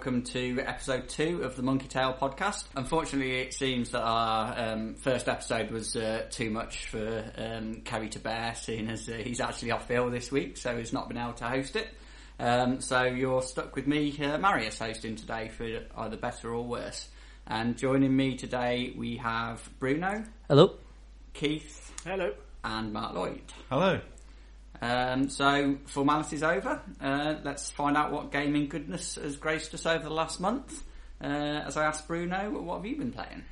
and welcome to episode two of the Monkey Tail podcast. Unfortunately, it seems that our um, first episode was uh, too much for um, Kerry to bear, seeing as uh, he's actually off ill this week, so he's not been able to host it. Um, so you're stuck with me, uh, Marius, hosting today for either better or worse. And joining me today, we have Bruno, Hello. Keith, Hello. and Mark Lloyd. Hello. Um, so formalities over. Uh, let's find out what gaming goodness has graced us over the last month. Uh, as I asked Bruno, what have you been playing?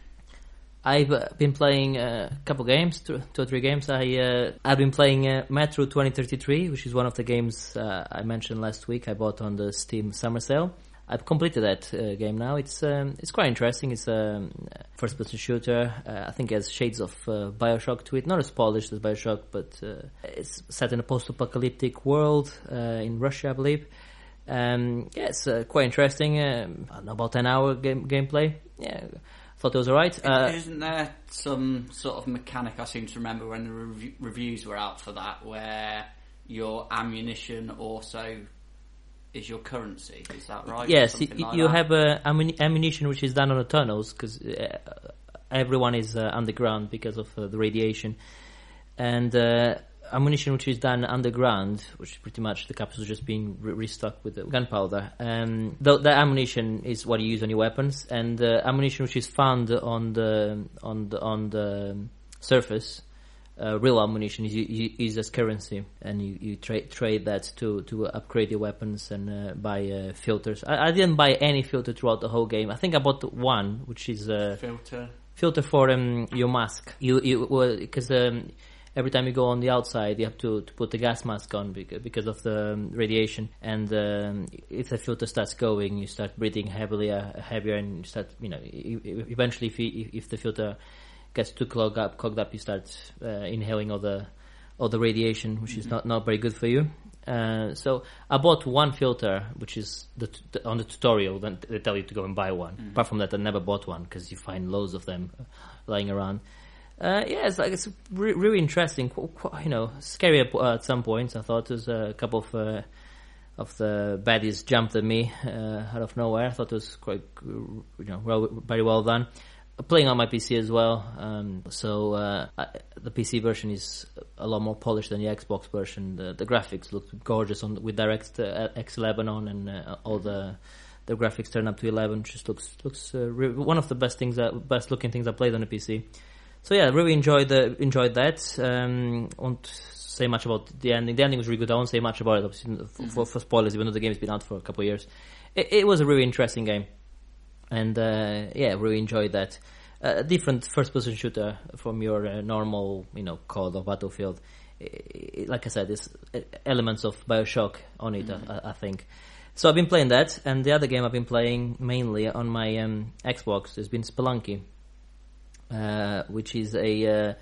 I've uh, been playing uh, a couple games, two, or three games. I uh, I've been playing uh, Metro 2033, which is one of the games I mentioned last week. I bought on the Steam Summer Sale. I've completed that uh, game now. It's um, it's quite interesting. It's a um, first-person shooter. Uh, I think it has shades of uh, Bioshock to it. Not as polished as Bioshock, but uh, it's set in a post-apocalyptic world uh, in Russia, I believe. Um, yeah, it's uh, quite interesting. Um, I don't know, about 10 hour game, gameplay. Yeah, thought it was alright. Uh, Isn't there some sort of mechanic I seem to remember when the rev- reviews were out for that, where your ammunition also is your currency? Is that right? Yes, you, like you that? have uh, ammunition which is done on the tunnels because uh, everyone is uh, underground because of uh, the radiation, and uh, ammunition which is done underground, which is pretty much the capsules just being re- restocked with the gunpowder. Um, the, the ammunition is what you use on your weapons, and uh, ammunition which is found on the on the on the surface uh, real ammunition is, is, is as currency, and you, you trade trade that to to upgrade your weapons and uh, buy uh, filters. I, I didn't buy any filter throughout the whole game. I think I bought one, which is a filter. filter for um, your mask. You you because um, every time you go on the outside, you have to, to put the gas mask on because, because of the um, radiation. And um, if the filter starts going, you start breathing heavily, uh, heavier, and you start you know eventually if you, if the filter gets too clogged up, clogged up, you start uh, inhaling all the all the radiation, which is not, not very good for you. Uh, so I bought one filter, which is the, t- the, on the tutorial. Then they tell you to go and buy one. Apart from that, I never bought one because you find loads of them lying around. Uh, yeah, it's like it's re- really interesting. Qu- qu- you know, scary at, uh, at some points. I thought there's a couple of uh, of the baddies jumped at me uh, out of nowhere. I thought it was quite, you know, well, very well done playing on my PC as well. Um, so uh, I, the PC version is a lot more polished than the Xbox version. The, the graphics look gorgeous on with Direct uh, X11 on, and uh, all the the graphics turn up to 11. Just looks looks uh, re- one of the best things, that, best looking things I played on the PC. So yeah, really enjoyed the enjoyed that. Um, won't say much about the ending. The ending was really good. I won't say much about it obviously, for, for, for spoilers, even though the game's been out for a couple of years. It, it was a really interesting game and uh, yeah, really enjoyed that. Uh, a different first-person shooter from your uh, normal, you know, COD of Battlefield. Like I said, there's uh, elements of Bioshock on it. I, I think. So I've been playing that, and the other game I've been playing mainly on my um, Xbox has been Spelunky, uh, which is a. Uh,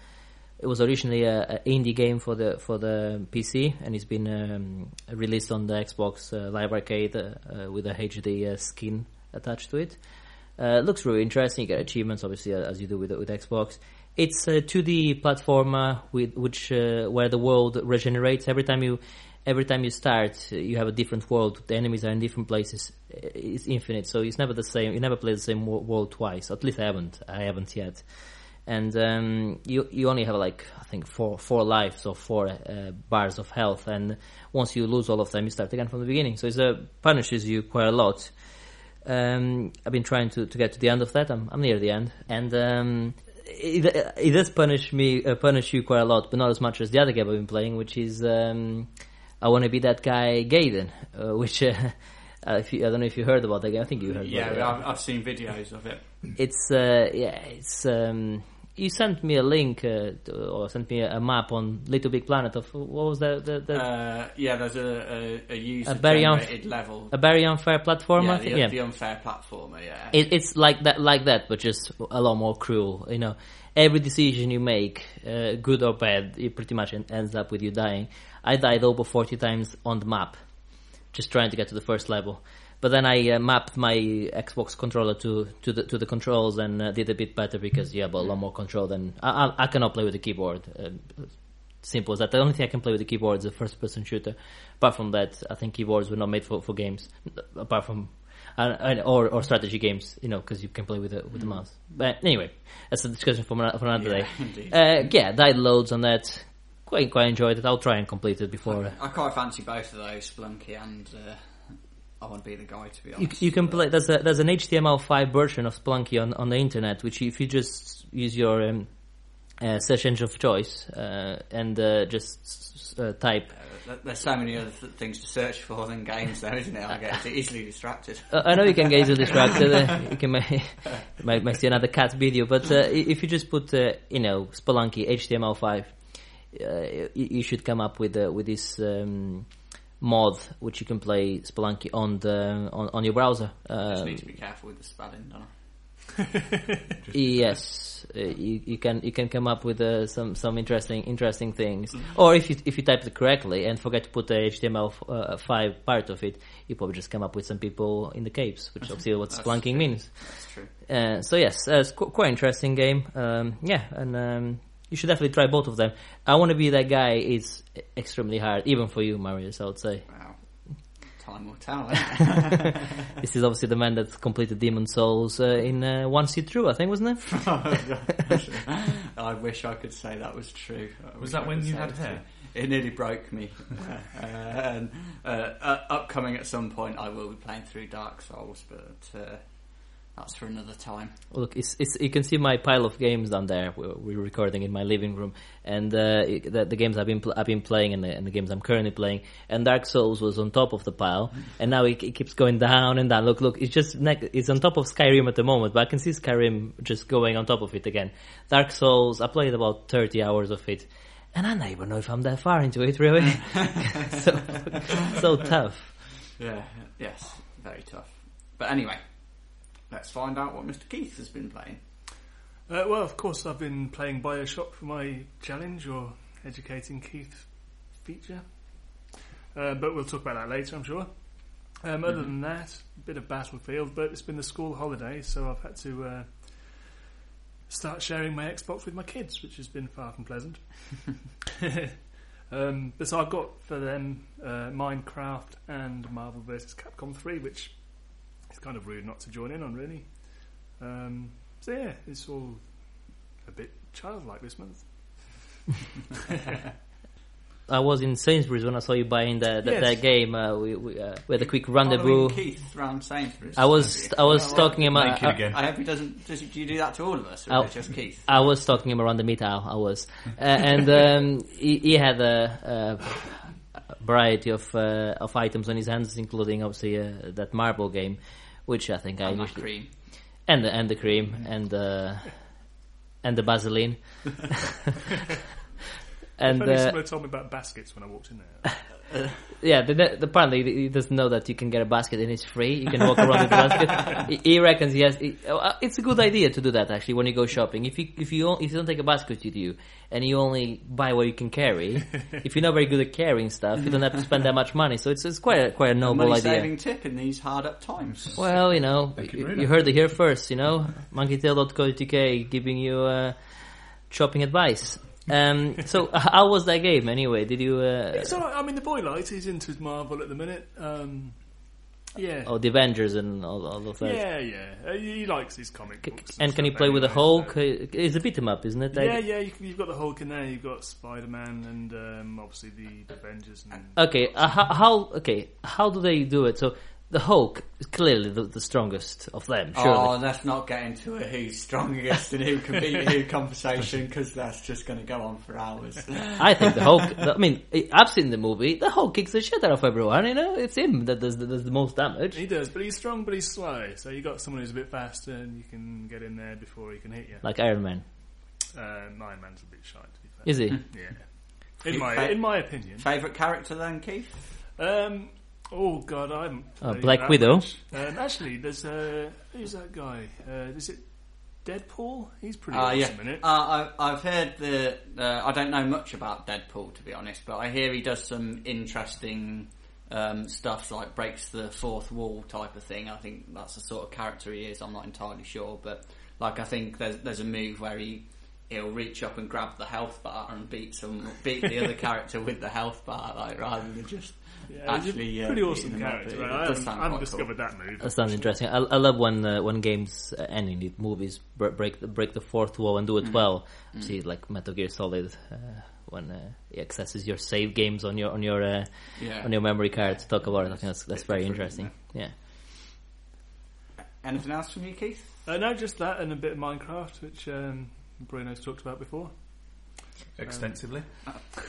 it was originally a, a indie game for the for the PC, and it's been um, released on the Xbox uh, Live Arcade uh, uh, with a HD uh, skin attached to it. Uh, looks really interesting. You get achievements, obviously, uh, as you do with with Xbox. It's a 2D platformer with which uh, where the world regenerates every time you every time you start. uh, You have a different world. The enemies are in different places. Uh, It's infinite, so it's never the same. You never play the same world twice. At least I haven't. I haven't yet. And um, you you only have like I think four four lives or four uh, bars of health, and once you lose all of them, you start again from the beginning. So it uh, punishes you quite a lot. Um, I've been trying to, to get to the end of that. I'm, I'm near the end, and um, it, it does punish me, uh, punish you quite a lot, but not as much as the other game I've been playing, which is um, I want to be that guy Gaiden, uh, which uh, if you, I don't know if you heard about that game. I think you heard. Yeah, about it. I've, I've seen videos of it. It's uh, yeah, it's. You sent me a link uh, to, or sent me a, map on Little Big Planet of what was the the, the Uh, yeah, there's a, a, a user A very unf- level. a very unfair platform. yeah, the, yeah. the unfair platformer. Yeah, it, it's like that, like that, but just a lot more cruel. You know, every decision you make, uh, good or bad, it pretty much ends up with you dying. I died over forty times on the map, just trying to get to the first level. But then I uh, mapped my Xbox controller to to the to the controls and uh, did a bit better because you have a lot more control than I, I, I cannot play with the keyboard. Uh, simple as that. The only thing I can play with the keyboard is a first person shooter. Apart from that, I think keyboards were not made for, for games. Apart from, and, or or strategy games, you know, because you can play with the with the mouse. But anyway, that's a discussion for, for another Yeah, day. Uh, yeah, died loads on that. Quite quite enjoyed it. I'll try and complete it before. Uh, I quite fancy both of those, Spelunky and uh, I be the guy. To be you, honest, you can play. There's a there's an HTML5 version of Spelunky on, on the internet, which if you just use your um, uh, search engine of choice uh, and uh, just uh, type Uh, there's so many other th- things to search for than games, though, isn't it? I get easily distracted. Uh, I know you can get easily distracted. You can make, might, might see another cat video, but uh, if you just put, uh, you know, Spelunky HTML5, uh, you, you should come up with uh, with this um, mod, which you can play Spelunky on the on, on your browser. Just Uh, need to be careful with the spelling, don't I? yes, uh, you, you can you can come up with uh, some some interesting interesting things. Or if you if you type it correctly and forget to put the HTML5 part of it, you probably just come up with some people in the capes, which obviously what That's Spelunking true. means. That's true. Uh, so yes, uh, it's qu- quite interesting game. Um, yeah, and um, you should definitely try both of them. I want to be that guy. It's extremely hard, even for you, Marius. I would say. Wow. Time will tell. This is obviously the man that completed Demon Souls uh, in uh, one sit through, I think, wasn't it? I wish I could say that was true. I Was that I when you had it hair? It nearly broke me. uh, and uh, uh, upcoming at some point, I will be playing through Dark Souls, but uh, that's for another time. Look, it's, it's, you can see my pile of games down there. We're, we're recording in my living room, and uh, it- the, the games I've been pl- I've been playing, and the, and the games I'm currently playing. And Dark Souls was on top of the pile, and now it, it keeps going down and down. Look, look, it's just ne- it's on top of Skyrim at the moment, but I can see Skyrim just going on top of it again. Dark Souls, I played about thirty hours of it, and I don't even know if I'm that far into it, really. so so tough. Yeah, yes, very tough. But anyway, let's find out what Mr. Keith has been playing. Uh, well, of course, I've been playing Bioshock for my challenge or educating Keith feature. Uh, but we'll talk about that later, I'm sure. Um, other than that, a bit of Battlefield, but it's been the school holiday, so I've had to uh, start sharing my Xbox with my kids, which has been far from pleasant. um, but so I've got for them uh, Minecraft and Marvel vs. Capcom 3, which is kind of rude not to join in on, really. Um, so yeah, it's all a bit childlike this month. I was in Sainsbury's when I saw you buying that that, Yes. that game. Uh, we we, uh, we had a quick rendezvous. Keith round Sainsbury's. I was I was Well, talking him. uh, Naked I, again. I hope he doesn't. Does do you do that to all of us, or I'll- is it just Keith? I was talking him around the meat aisle. I was, uh, and um, he, he had a, a variety of uh, of items on his hands, including obviously uh, that Marvel game, which I think I And usually cream. and the and the cream mm-hmm. and the and the Vaseline. and If only uh, someone had told me about baskets when I walked in there. Yeah, the, the, apparently he doesn't know that you can get a basket and it's free. You can walk around with a basket. He, he reckons he has. He, uh, it's a good idea to do that actually when you go shopping. If you if you don't- if you don't take a basket with you and you only buy what you can carry, if you're not very good at carrying stuff, you don't have to spend that much money. So it's it's quite a, quite a noble Money idea. saving tip in these hard up times. Well, you know, you you, very you much. heard it here first. You know, monkeytail.co.uk giving you uh, shopping advice. Um, so how was that game anyway? Did you? Uh, It's alright. I mean, the boy likes. He's into Marvel at the minute. Um, yeah. oh, the Avengers and all, all of that. yeah, yeah. He likes his comic books. And can you play with the Hulk? so- It's a beat 'em up, isn't it? Yeah, yeah. You, you've got the Hulk in there. You've got Spider Man and um, obviously the Avengers. And Okay, uh, how, how? Okay, how do they do it? So the Hulk is clearly the, the strongest of them. Surely. Oh, let's not get into a who's strongest and who can beat who conversation because that's just going to go on for hours. I think the Hulk. I mean, I've seen the movie. The Hulk kicks the shit out of everyone. You know, it's him that does, that does the most damage. he does, but he's strong, but he's slow. So you got someone who's a bit faster, and you can get in there before he can hit you. Like Iron Man, Uh, Iron Man's a bit shy, to be fair. is he? Yeah. In my in my opinion. Favorite character then, Keith? Um, oh God, I haven't. Oh, Black Widow. much. Um, actually, there's uh, who's that guy? Uh, is it Deadpool? He's pretty Uh, awesome yeah, in it. uh, I, I've heard the. Uh, I don't know much about Deadpool to be honest, but I hear he does some interesting um, stuff, like breaks the fourth wall type of thing. I think that's the sort of character he is. I'm not entirely sure, but like I think there's there's a move where he he'll reach up and grab the health bar and beat some beat the other character with the health bar, like rather than just Yeah, actually. he's a pretty beating awesome them up. character. Right? I haven't, sound I haven't quite cool. discovered that move. That sounds interesting. I, I love when uh, when games uh, and indeed movies br- break the, break the fourth wall and do it well. See, like Metal Gear Solid, uh, when uh, it accesses your save games on your on your uh, Yeah. on your memory card. To talk about it, I think that's that's very interesting. Yeah. Anything else from you, Keith? Uh, no, just that and a bit of Minecraft, which um, Bruno's talked about before. Extensively.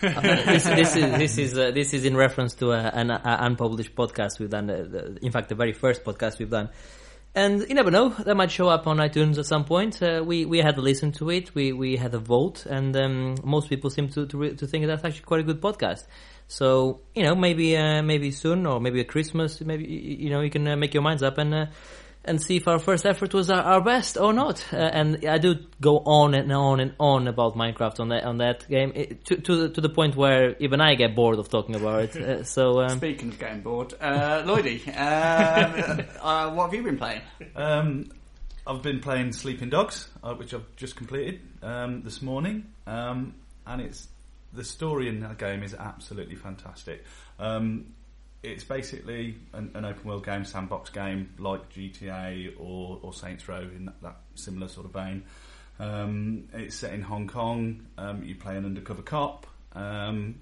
this, this is this is uh, this is in reference to uh, an uh, unpublished podcast we've done. Uh, the, in fact, the very first podcast we've done. And you never know, that might show up on iTunes at some point. Uh, we we had a listen to it, we we had a vote, and um, most people seem to to, re- to think that's actually quite a good podcast. So you know, maybe uh, maybe soon, or maybe at Christmas, maybe you know you can uh, make your minds up and. And see if our first effort was our, our best or not. Uh, and I do go on and on and on about Minecraft on that on that game it, to to the, to the point where even I get bored of talking about it. Uh, so um, Speaking of getting bored, uh, Lloydie, um, uh, what have you been playing? Um, I've been playing Sleeping Dogs, uh, which I've just completed um, this morning, um, and it's the story in that game is absolutely fantastic. Um, it's basically an, an open world game, sandbox game like GTA or, or Saints Row in that, that similar sort of vein. Um, it's set in Hong Kong. Um, you play an undercover cop. Um,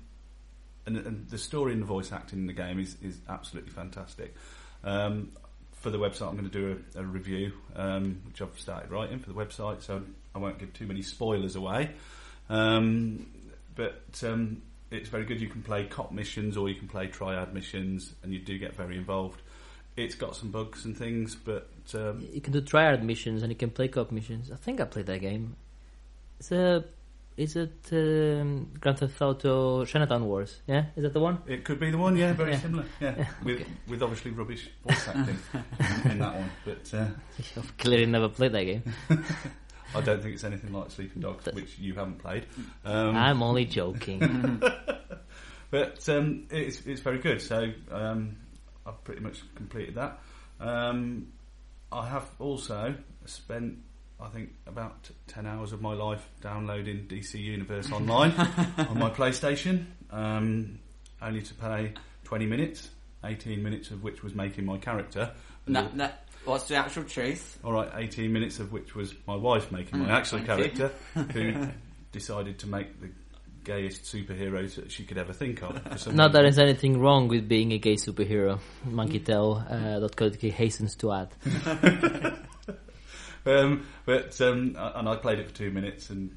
and, and the story and the voice acting in the game is, is absolutely fantastic. Um, for the website, I'm going to do a, a review, um, which I've started writing for the website, so I won't give too many spoilers away. Um, but it's very good. You can play cop missions or you can play triad missions, and you do get very involved. It's got some bugs and things, but um, you can do triad missions and you can play co-op missions. I think I played that game. It's a is it um, Grand Theft Auto Chinatown Wars? Yeah, is that the one? it could be the one. Yeah, very Yeah. similar. Yeah, with okay. with obviously rubbish voice acting in, in that one, but. Uh, I've clearly never played that game. I don't think it's anything like Sleeping Dogs, That's- which you haven't played. Um, I'm only joking. but um, it's it's very good. So um, I've pretty much completed that. Um, I have also spent, I think, about ten hours of my life downloading DC Universe Online on my PlayStation, um, only to play twenty minutes, eighteen minutes of which was making my character. No, no, what's the actual truth? All right, 18 minutes of which was my wife making my Mm, actual character, who decided to make the gayest superheroes that she could ever think of. Not that there's anything wrong with being a gay superhero. MonkeyTail.co.uk uh, hastens to add. Um, but um, and I played it for two minutes and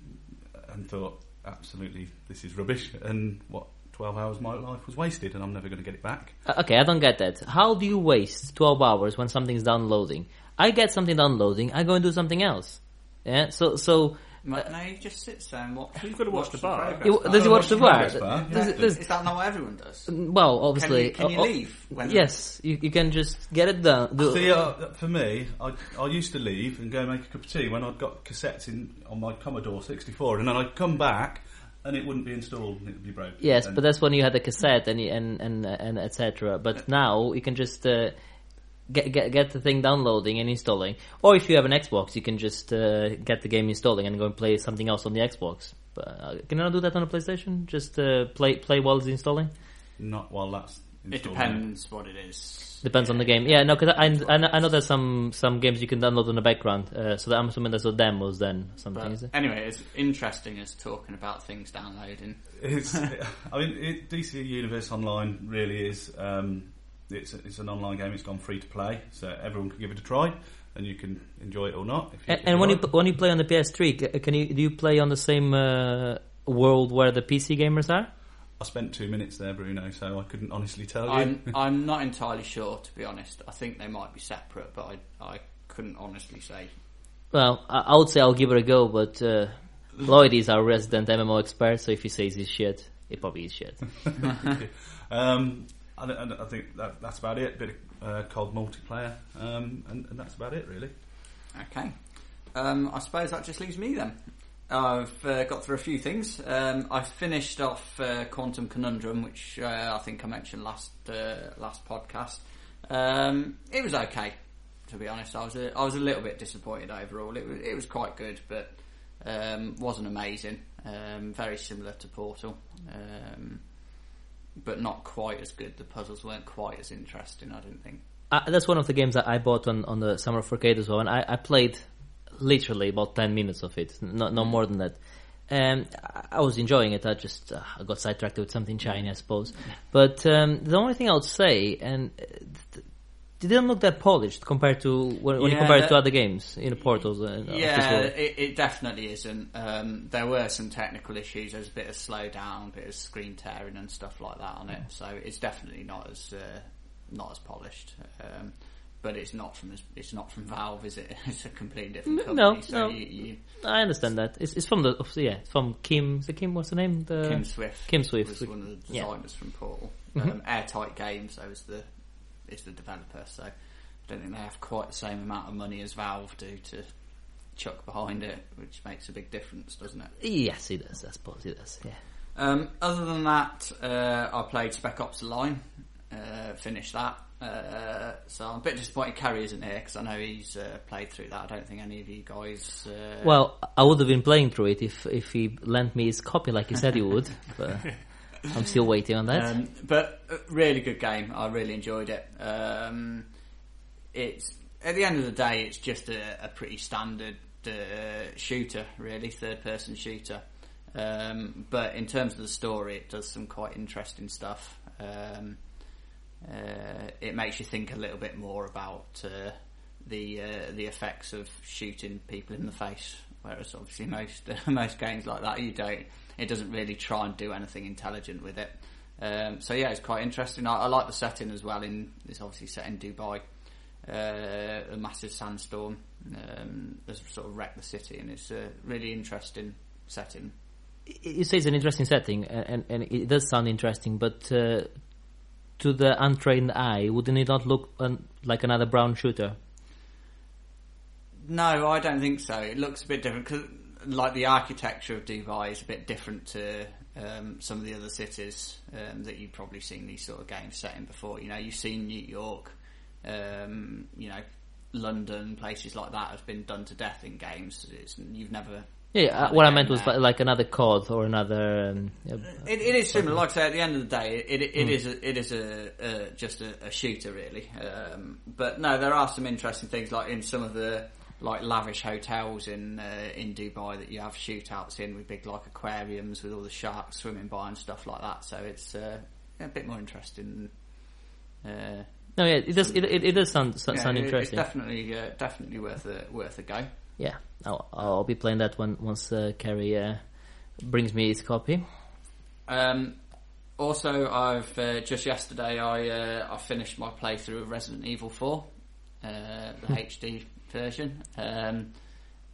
and thought, absolutely, this is rubbish. And what 12 hours of my life was wasted, and I'm never going to get it back. Uh, okay, I don't get that. How do you waste 12 hours when something's downloading? I get something downloading, I go and do something else. Yeah, so, so, No, he just sits there and watch. You've got to watch the bar. progress You- does he watch the bar? bar, yeah. it- does- Is that not what everyone does? well, obviously. Can you, can you uh, uh, leave? When Yes, you, you can just get it done. Do- See, uh, for me, I, I used to leave and go make a cup of tea when I'd got cassettes in on my Commodore 64, and then I'd come back and it wouldn't be installed and it would be broken. Yes, And- but that's when you had the cassette and you- and and and etc. But now you can just uh, get get get the thing downloading and installing. Or if you have an Xbox, you can just uh, get the game installing and go and play something else on the Xbox. But uh, can I do that on a PlayStation? Just uh, play play while it's installing. not while that's it depends what it is. Depends on the game. Yeah, no, because I, I, know- I know there's some some games you can download in the background. Uh, so I'm assuming there's a demos then something. But anyway, it's interesting as talking about things downloading. It's, I mean, it, DC Universe Online really is. Um, it's it's an online game. It's gone free to play, so everyone can give it a try, and you can enjoy it or not. If you, And, and when you when you play on the PS3, can you do you play on the same uh, world where the PC gamers are? I spent two minutes there, Bruno, so I couldn't honestly tell you. I'm I'm not entirely sure to be honest. I think they might be separate, but I I couldn't honestly say. Well, I, I would say I'll give it a go, but uh, Lloyd is our resident MMO expert, so if he says he's shit, it probably is shit. um, and, and I think that, that's about it. bit of uh, cold multiplayer, um, and, and that's about it, really. Okay. Um, I suppose that just leaves me then. I've uh, got through a few things. Um, I finished off uh, Quantum Conundrum, which uh, I think I mentioned last uh, last podcast. Um, it was okay, to be honest. I was a, I was a little bit disappointed overall. It was it was quite good, but Um, wasn't amazing. Um, very similar to Portal, um, but not quite as good. The puzzles weren't quite as interesting. I didn't think. Uh, that's one of the games that I bought on, on the Summer of Arcade as well, and I, I played literally about 10 minutes of it, not, no more than that. Um, I- was enjoying it, I just uh, I got sidetracked with something shiny, I suppose. But um, the only thing I would say, and uh, th- they didn't look that polished compared to when, when you Yeah, compare it to other games in the portals. Uh, Yeah, it, it definitely isn't. Um, there were some technical issues. There's a bit of slowdown, a bit of screen tearing and stuff like that on it. So it's definitely not as uh, not as polished. Um, but it's not from it's not from Valve, is it? It's a completely different No, company. no, so no. You, you, I understand that. It's, it's from the yeah, it's from Kim. Is it Kim? What's the name? The Kim Swift. Kim Swift. was one of the Yeah. designers from Portal. Mhm. Um, Airtight Games, though, is the is the developer. So I don't think they have quite the same amount of money as Valve do to chuck behind it, which makes a big difference, doesn't it? Yes, it does. I suppose it does. Yeah. Um, other than that, uh, I played Spec Ops: The Line, uh, finished that. Uh, so I'm a bit disappointed Carrie isn't here because I know he's uh, played through that. I don't think any of you guys. Uh, Well, I would have been playing through it if if he lent me his copy like he said he would. But I'm still waiting on that. Um, but uh, really good game. I really enjoyed it. Um, it's at the end of the day, it's just a, a pretty standard uh, shooter, really, third-person shooter. Um, but in terms of the story, it does some quite interesting stuff. Um, uh, it makes you think a little bit more about uh, the uh, the effects of shooting people in the face. Whereas obviously most most games like that, you don't. It doesn't really try and do anything intelligent with it. Um, so yeah, it's quite interesting. I, I like the setting as well. In it's obviously set in Dubai, uh, a massive sandstorm um, has sort of wrecked the city, and it's a really interesting setting. you say it's an interesting setting, and, and it does sound interesting, but uh, to the untrained eye, wouldn't it not look um, like another brown shooter? No, I don't think so. It looks a bit different because, like, the architecture of Dubai is a bit different to um, some of the other cities um, that you've probably seen these sort of games set in before. You know, you've seen New York, um, you know, London, places like that have been done to death in games. It's, you've never. Yeah, uh, what I meant was li- like another COD or another. Um, It, it is similar. Like I say, at the end of the day, it, it, it is a, it is a, uh, just a, a shooter, really. Um, but no, there are some interesting things, like in some of the like lavish hotels in uh, in Dubai that you have shootouts in with big like aquariums with all the sharks swimming by and stuff like that. So it's uh, a bit more interesting. Uh, no, yeah, it does. It, it, it does sound sound yeah, interesting. It's definitely uh, definitely worth a worth a go. Yeah, I'll, I'll be playing that one once uh, Carrie uh, brings me his copy. Um, also, I've uh, just yesterday I uh, I finished my playthrough of Resident Evil Four, uh, the HD version, um,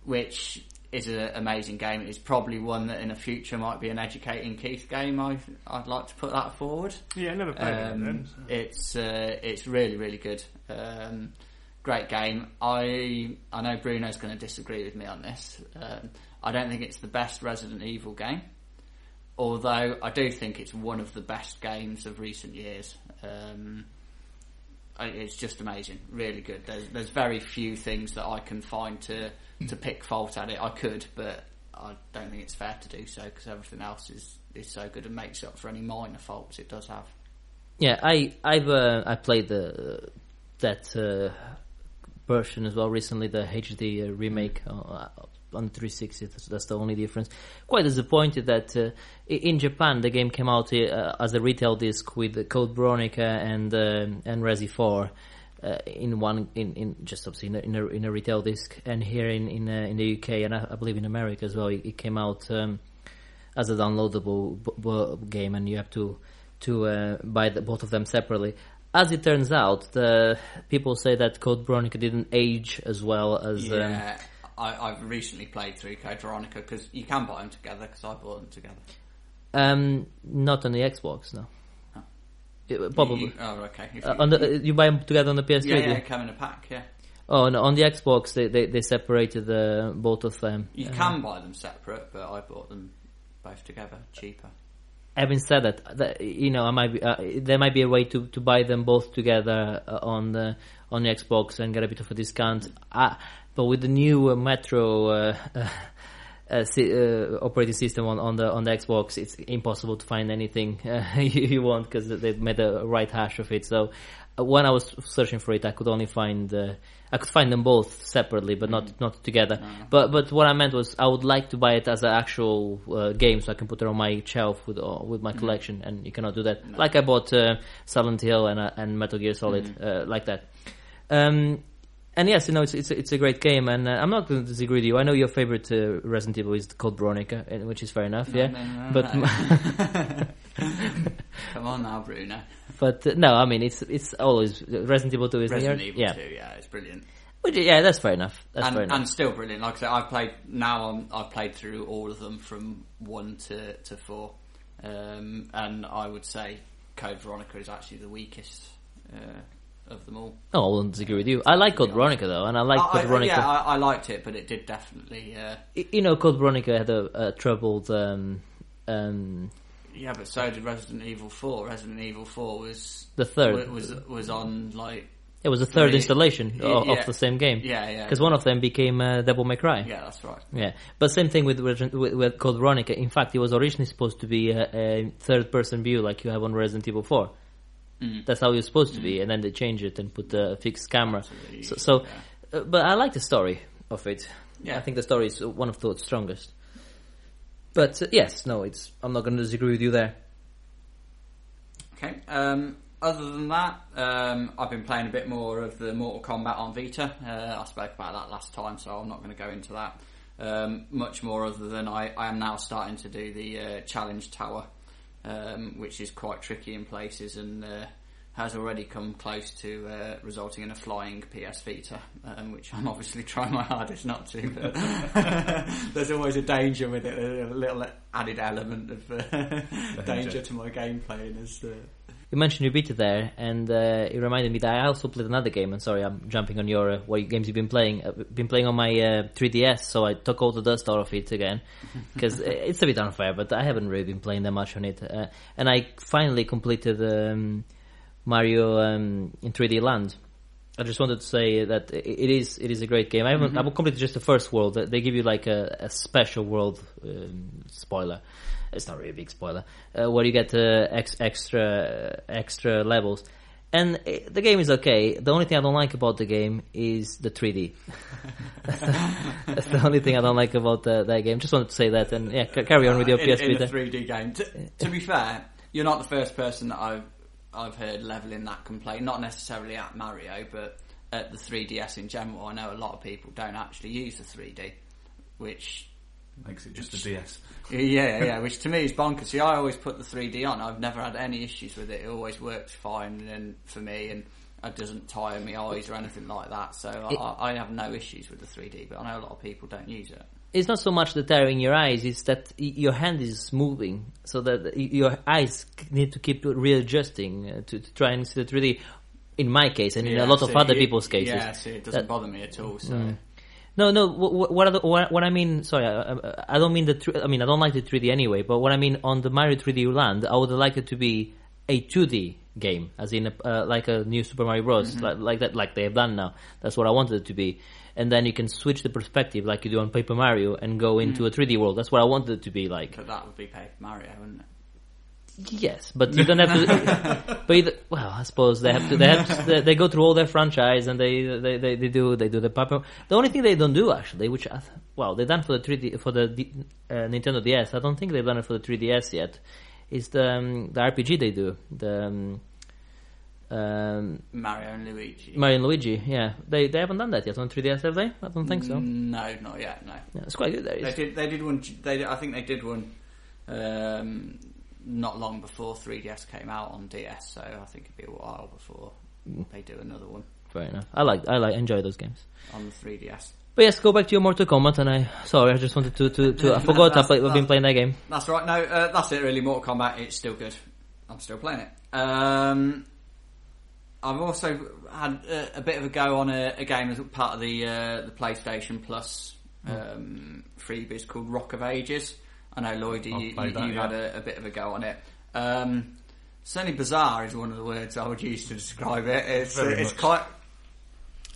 which is an amazing game. It's probably one that in the future might be an educating Keith game. I I'd like to put that forward. Yeah, I never played it Um, then. so- it's uh, it's really really good. Um, great game. I I know Bruno's going to disagree with me on this. Um, I don't think it's the best Resident Evil game, although I do think it's one of the best games of recent years. Um, it's just amazing, really good. There's there's very few things that I can find to to pick fault at it. I could, but I don't think it's fair to do so because everything else is is so good and makes up for any minor faults it does have. Yeah, I I've uh, I played the that uh, version as well recently, the HD uh, remake uh, on 360. That's, that's the only difference. Quite disappointed that uh, in Japan the game came out uh, as a retail disc with Code Veronica and um and Resi 4. Uh, in one, in, in just obviously in a, in a, in a retail disc, and here in in, uh, in the UK and I, I believe in America as well, it, it came out um, as a downloadable b- b- game, and you have to to uh, buy the, both of them separately. As it turns out, the people say that Code Veronica didn't age as well as. Um, Yeah, I, I've recently played through Code Veronica because you can buy them together because I bought them together. um, not on the Xbox, no. It- probably. You- oh, okay. Uh, you- on the, uh, you buy them together on the PS3. yeah, yeah, come in a pack. Yeah, Oh, no, on the Xbox they they, they separated the both of them. you Uh, can buy them separate, but I bought them both together, cheaper. Having said that, that you know, I might be, uh, there might be a way to, to buy them both together uh, on the on the Xbox and get a bit of a discount. Uh, but with the new uh, Metro uh, uh, operating system on, on the on the Xbox, it's impossible to find anything uh, you, you want because they've made a right hash of it. So uh, when I was searching for it, I could only find uh, I could find them both separately, but not not together. But but what I meant was I would like to buy it as an actual uh, game, so I can put it on my shelf with uh, with my collection, and you cannot do that. Like I bought uh, Silent Hill and uh, and Metal Gear Solid uh, like that. Um, and yes, you know it's it's a, it's a great game, and uh, I'm not going to disagree with you. I know your favorite uh, Resident Evil is Code Veronica, uh, which is fair enough, yeah. No, no, no, but no. Come on now, Bruno. but uh, no, I mean it's it's always Resident Evil Two is Resident here, Evil yeah. 2, yeah, it's brilliant. Which, yeah, that's fair enough. That's fair and, enough. and still brilliant. Like I said, I've played now. I'm, I've played through all of them from one to to four, um, and I would say Code Veronica is actually the weakest uh, of them all. oh, I wouldn't disagree with you. I like Code Veronica though, and I like Code I- Veronica. yeah, I, I liked it, but it did definitely. Uh, you know, Code Veronica had a, a troubled. Um, um, yeah, but so did Resident Evil Four. Resident Evil Four was the third. was was on like It was a third Three. installation of, yeah. of the same game. yeah yeah Because one of them became uh, Devil May Cry. yeah that's right. Yeah, but same thing with with, with, Code Veronica. In fact, it was originally supposed to be a, a third-person view, like you have on Resident Evil Four. Mm. That's how it was supposed to be, and then they changed it and put the fixed camera. Absolutely, So, so yeah. uh, but I like the story of it. Yeah. I think the story is one of the strongest. But uh, yes, no, it's. I'm not going to disagree with you there. Okay. Um, other than that, um, I've been playing a bit more of the Mortal Kombat on Vita. Uh, I spoke about that last time, so I'm not going to go into that um, much more. Other than I, I am now starting to do the uh, challenge tower, um, which is quite tricky in places and uh, has already come close to uh, resulting in a flying PS Vita, um, which I'm obviously trying my hardest not to. But there's always a danger with it, a little added element of uh, danger to my gameplay. And as, uh, You mentioned you beat it there, and uh, it reminded me that I also played another game. And sorry, I'm jumping on your uh, what games you've been playing. I've been playing on my uh, 3DS, so I took all the dust out of it again because it's a bit unfair. But I haven't really been playing that much on it, uh, and I finally completed um, Mario um, in 3D Land. I just wanted to say that it is it is a great game. I haven't I've completed just the first world. They give you like a, a special world um, spoiler. It's not really a big spoiler. Uh, where you get uh, ex- extra extra levels, and uh, the game is okay. The only thing I don't like about the game is the 3D. That's the only thing I don't like about uh, that game. Just wanted to say that, and yeah, ca- carry on with your in, PS in a Vita. 3D game. To, to be fair, you're not the first person that I've I've heard leveling that complaint. Not necessarily at Mario, but at the 3DS in general. I know a lot of people don't actually use the 3D, which Makes it just a DS. yeah, yeah, which to me is bonkers. See, I always put the 3D on. I've never had any issues with it. It always works fine and for me, and it doesn't tire my eyes or anything like that. So I, I have no issues with the 3D. But I know a lot of people don't use it. it's not so much the tear in your eyes; it's that your hand is moving, so that your eyes need to keep readjusting uh, to, to try and see the 3D. In my case, and in a lot of other it- people's cases, Yeah, so it doesn't That- bother me at all. So. No, no. What, what, the, what, what I mean? Sorry, I, I- don't mean the. I mean, I don't like the 3D anyway. But what I mean on the Mario 3D Land, I would like it to be a 2D game, as in a, uh, like a new Super Mario Bros. Like, like that, like they have done now. That's what I wanted it to be. And then you can switch the perspective, like you do on Paper Mario, and go into a 3D world. That's what I wanted it to be like. But that would be Paper Mario, wouldn't it? Yes, but you don't have to. but you, well, I suppose they have to. They have. They, they go through all their franchise and they, they, they, they do they do the paper. The only thing they don't do actually, which I well they done for the 3D for the uh, Nintendo DS. I don't think they've done it for the 3DS yet. Is the um, the RPG they do the um, um, Mario and Luigi. Mario and Luigi? Yeah, they they haven't done that yet on 3DS, have they? I don't think so. No, not yet. No, Yeah, it's quite good. There they did. They did one. They I think they did one. Um, not long before 3DS came out on DS, so I think it'd be a while before they do another one Fair enough. I like I like enjoy those games. on the 3DS. But yes, go back to your Mortal Kombat, and I sorry, I just wanted to to, to I forgot I've, I've been playing that game. That's right. No, uh, that's it. Really, Mortal Kombat. It's still good. I'm still playing it. Um, I've also had a, a bit of a go on a, a game as part of the uh, the PlayStation Plus um, freebies called Rock of Ages. I know Lloyd, you, you, that, you yeah. had a, a bit of a go on it. Um, certainly, bizarre is one of the words I would use to describe it. It's Very it's much. quite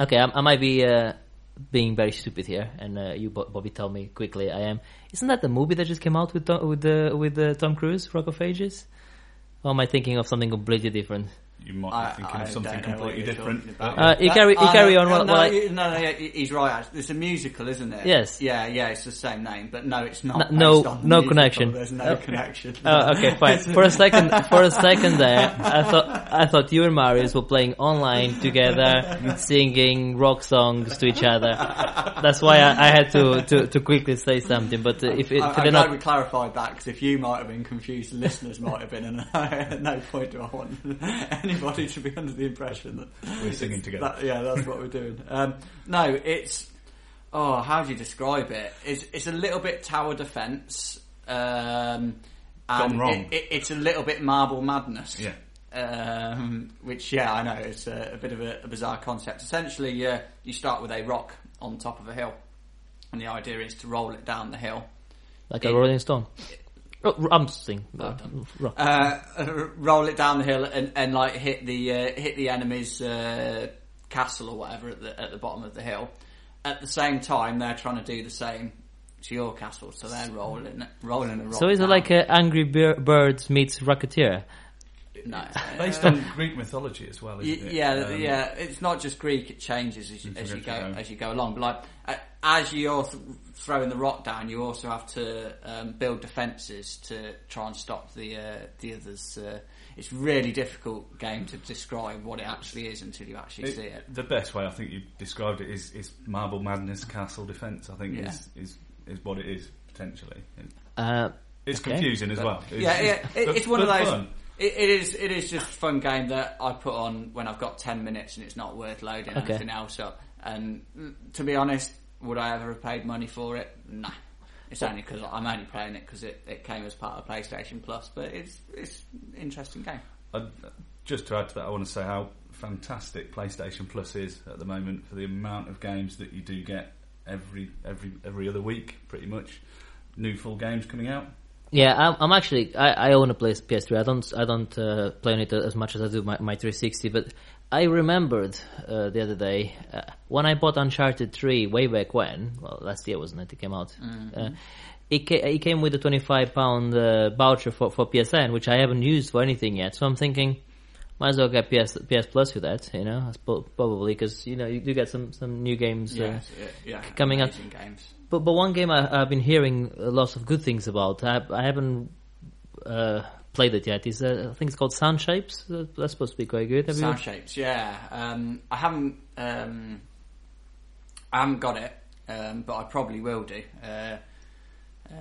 Okay, I, I might be uh, being very stupid here, and uh, you, Bobby, tell me quickly. I am. Isn't that the movie that just came out with Tom, with the with uh, Tom Cruise, Rock of Ages? Or am I thinking of something completely different? You might be I- thinking I of something don't know what completely different. talking about. but- Uh, you carry- you carry on while- No, while I- you- no, no, he's right. actually. It's a musical, isn't it? Yes. Yeah, yeah. It's the same name, but no, it's not. No- based no- on the no connection. There's no Oh. connection. Oh, okay, fine. For a second, for a second there, I thought I thought you and Marius were playing online together, singing rock songs to each other. That's why I, I had to, to, to quickly say something. But if, it, I, if I'm they're glad not, we clarified that because if you might have been confused, the listeners might have been, and at no point do I want anybody should be under the impression that We're singing together. That, yeah, that's what we're doing. Um, no, it's oh, how do you describe it? It's it's a little bit tower defense. Um, Gone and wrong. It, it, it's a little bit marble madness. Yeah. Um, which yeah, I know it's a, a bit of a, a bizarre concept. Essentially, uh, you start with a rock on top of a hill, and the idea is to roll it down the hill. like a Rolling Stone. Oh, I'm saying uh, uh, roll it down the hill and, and like hit the uh, hit the enemy's uh, castle or whatever at the at the bottom of the hill. At the same time, they're trying to do the same to your castle, so they're rolling rolling rock. So is it down. like uh, Angry Bir- Birds meets Rocketeer? No? Based on Greek mythology as well, isn't it? yeah, Um, yeah. It's not just Greek; it changes as you, As as you you go go as you go along. But like uh, as you're th- throwing the rock down, you also have to um, build defences to try and stop the uh, the others. Uh, it's really difficult game to describe what it actually is until you actually It- see it. The best way I think you described it is, is Marble Madness Castle Defence. I think Yeah. is, is is what it is potentially. Uh, It's Okay. confusing as well. It's, yeah, yeah. It, but- it's one of those. fun. It, it is. It is just a fun game that I put on when I've got ten minutes and it's not worth loading Okay. anything else up. And mm, to be honest, would I ever have paid money for it? No. It's only because I'm only playing it because it, it came as part of PlayStation Plus. But it's it's an interesting game. i just to add to that, I want to say how fantastic PlayStation Plus is at the moment for the amount of games that you do get every every every other week, pretty much. New full games coming out. Yeah, I'm, I'm actually I, I own a PS- PS3. I don't I don't uh, play on it as much as I do my, my 360. But I remembered uh, the other day uh, when I bought Uncharted 3 way back when. Well, last year wasn't it? It came out. Uh, it, ca- it came with a 25 pound uh, voucher for for PSN, which I haven't used for anything yet. So I'm thinking. Might as well get PS PS Plus with that, you know, probably because you know you do get some some new games. Uh, yeah, yeah, coming up- games. But but one game I, I've been hearing lots of good things about. I, I haven't uh, played it yet. Is uh, I think it's called Sound Shapes. Uh, That's supposed to be quite good. Have Sound shapes, yeah. Um, I haven't, um, I haven't got it, um, but I probably will do. Uh,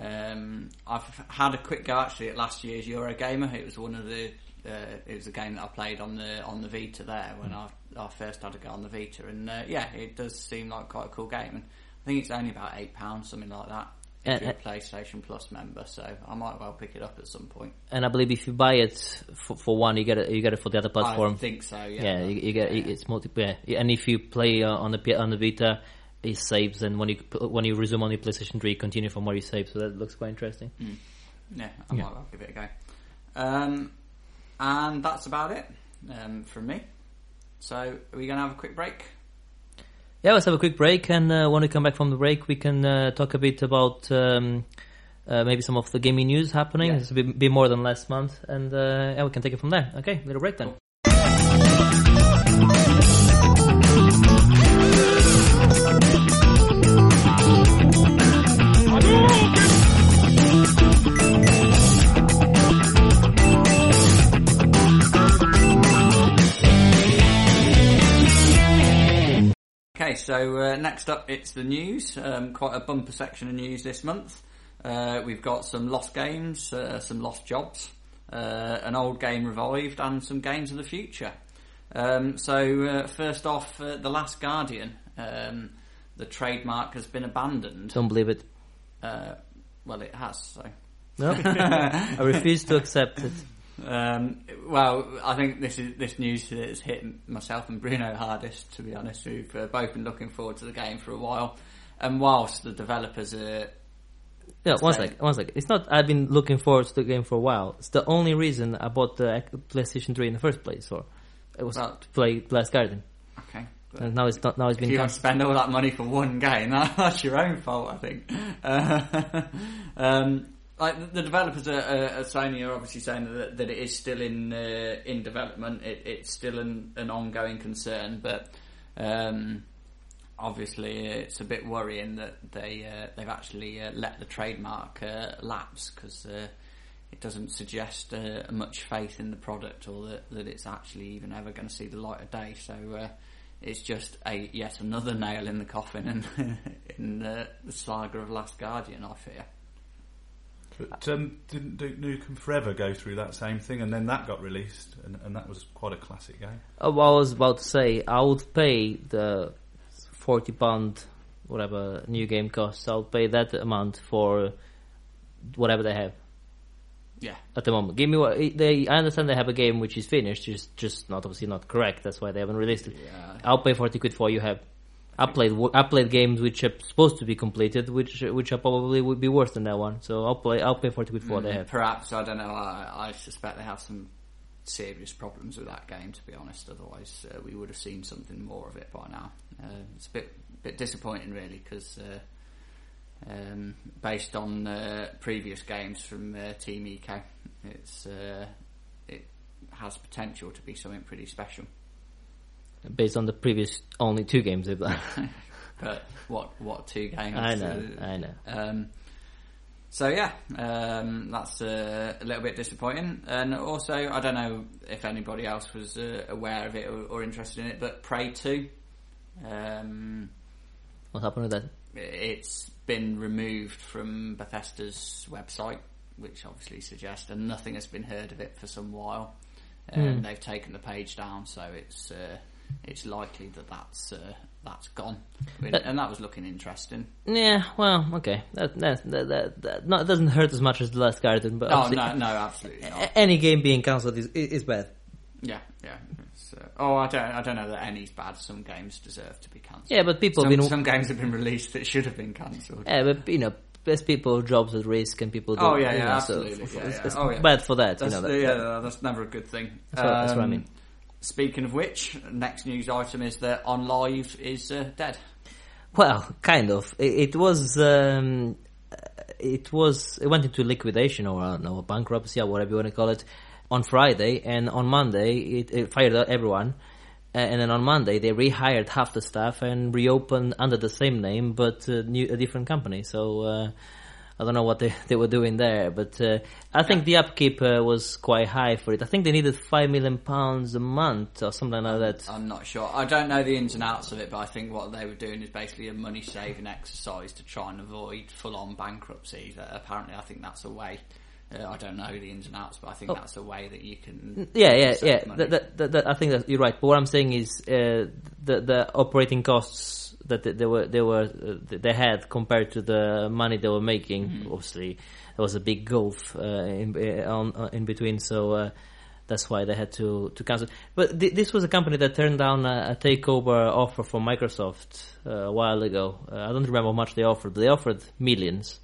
um, I've had a quick go actually at last year's Eurogamer. It was one of the, uh, it was a game that I played on the on the Vita there when I, I first had a go on the Vita, and uh, yeah, it does seem like quite a cool game. And think it's only about eight pounds, something like that. If Uh, you're a PlayStation Plus member, so I might well pick it up at some point. and I believe if you buy it for, for one, you get it. You get it for the other platform. I think so. Yeah, yeah, you, you get Yeah. it's multi. Yeah, and if you play uh, on the on the Vita, it saves, and when you when you resume on your PlayStation 3, continue from where you save. So that looks quite interesting. Yeah, I Yeah. might well give it a go. Um, and that's about it um, from me. So, are we going to have a quick break? Yeah, let's have a quick break, and uh, when we come back from the break, we can uh, talk a bit about um, uh, maybe some of the gaming news happening. Yeah. It's a bit, bit more than last month, and uh, yeah, we can take it from there. Okay, little break then. Okay, so uh, next up, it's the news. Um, quite a bumper section of news this month. Uh, we've got some lost games, uh, some lost jobs, uh, an old game revived, and some games of the future. Um, so, uh, first off, uh, The Last Guardian. Um, the trademark has been abandoned. Don't believe it. Uh, well, it has, so. No, I refuse to accept it. Um, well, I think this is this news has hit myself and Bruno hardest. To be honest, we've uh, both been looking forward to the game for a while, and whilst the developers are Yeah, one Same. sec, one sec. It's not. I've been looking forward to the game for a while. It's the only reason I bought the PlayStation 3 in the first place. Or it was Well- to play Last Guardian. okay, And now it's not. Now it's If been you want to spend all that money for one game, that's your own fault, I think. Uh, um, like the- developers are, uh, at Sony are obviously saying that, that it is still in uh, in development. It, it's still an, an ongoing concern, but um, obviously it's a bit worrying that they uh, they've actually uh, let the trademark uh, lapse because uh, it doesn't suggest uh, much faith in the product or that, that it's actually even ever going to see the light of day. So it's just a yet another nail in the coffin in, the saga of Last Guardian. I fear. But um, didn't Duke Nukem Forever go through that same thing, and then that got released, and, and that was quite a classic game. Uh, what I was about to say, I would pay the forty pound, whatever new game costs. I'll pay that amount for whatever they have Yeah, at the moment. Give me what they. I understand they have a game which is finished, just just not obviously not correct. That's why they haven't released it. yeah. I'll pay forty quid for what you have. I played I played games which are supposed to be completed, which which are probably would be worse than that one. So I'll play. I'll pay forty quid for what they have. Perhaps I don't know. I, I suspect they have some serious problems with that game. To be honest, otherwise uh, we would have seen something more of it by now. Uh, it's a bit bit disappointing, really, because uh, um, based on uh, previous games from uh, Team ICO, it's uh, it has potential to be something pretty special. Based on the previous only two games they've done. But what what two games? I know, uh, I know. Um, so yeah, um, that's uh, a little bit disappointing. And also, I don't know if anybody else was uh, aware of it or, or interested in it, but Prey Two, um, What happened with that? it's been removed from Bethesda's website, which obviously suggests, and nothing has been heard of it for some while. Um, Hmm. They've taken the page down, so it's uh, it's likely that that's uh, that's gone, Uh, and that was looking interesting. Yeah, well, okay. That that that, that, that not, doesn't hurt as much as the last Guardian, but Oh no, no, absolutely not. any game being cancelled is is bad. Yeah, yeah. Uh, oh, I don't, I don't know that any's bad. Some games deserve to be cancelled. Yeah, but people some, have been some games have been released that should have been cancelled. yeah, but you know, there's people jobs at risk and people. Oh, don't- yeah, you yeah, know, absolutely, yeah, it's, yeah. it's Oh, yeah. bad for that. That's, you know, that, yeah, that's never a good thing. That's what- that's what I Um, mean. Speaking of which, next news item is that OnLive is uh, dead. Well, kind of. It, it was. Um, it was. It went into liquidation or I don't know bankruptcy or whatever you want to call it on Friday, and on Monday it, it fired everyone. And then on Monday they rehired half the staff and reopened under the same name but uh, new, a different company. So uh, I don't know what they, they were doing there, but uh, I think the upkeep uh, was quite high for it. I think they needed five million pounds a month or something like that. I'm not sure. I don't know the ins and outs of it, but I think what they were doing is basically a money saving exercise to try and avoid full on bankruptcy. That apparently, I think that's a way. Uh, I don't know the ins and outs, but I think that's a way that you can. Yeah, yeah, yeah. That, that, that, that- I think that you're right. But what I'm saying is uh, the the operating costs that they, they were they were uh, they had compared to the money they were making. Mm-hmm. Obviously, there was a big gulf uh, in uh, on, uh, in between. So. Uh, that's why they had to, to cancel. But th- this was a company that turned down a, a takeover offer from Microsoft uh, a while ago. Uh, I don't remember how much they offered, but they offered millions.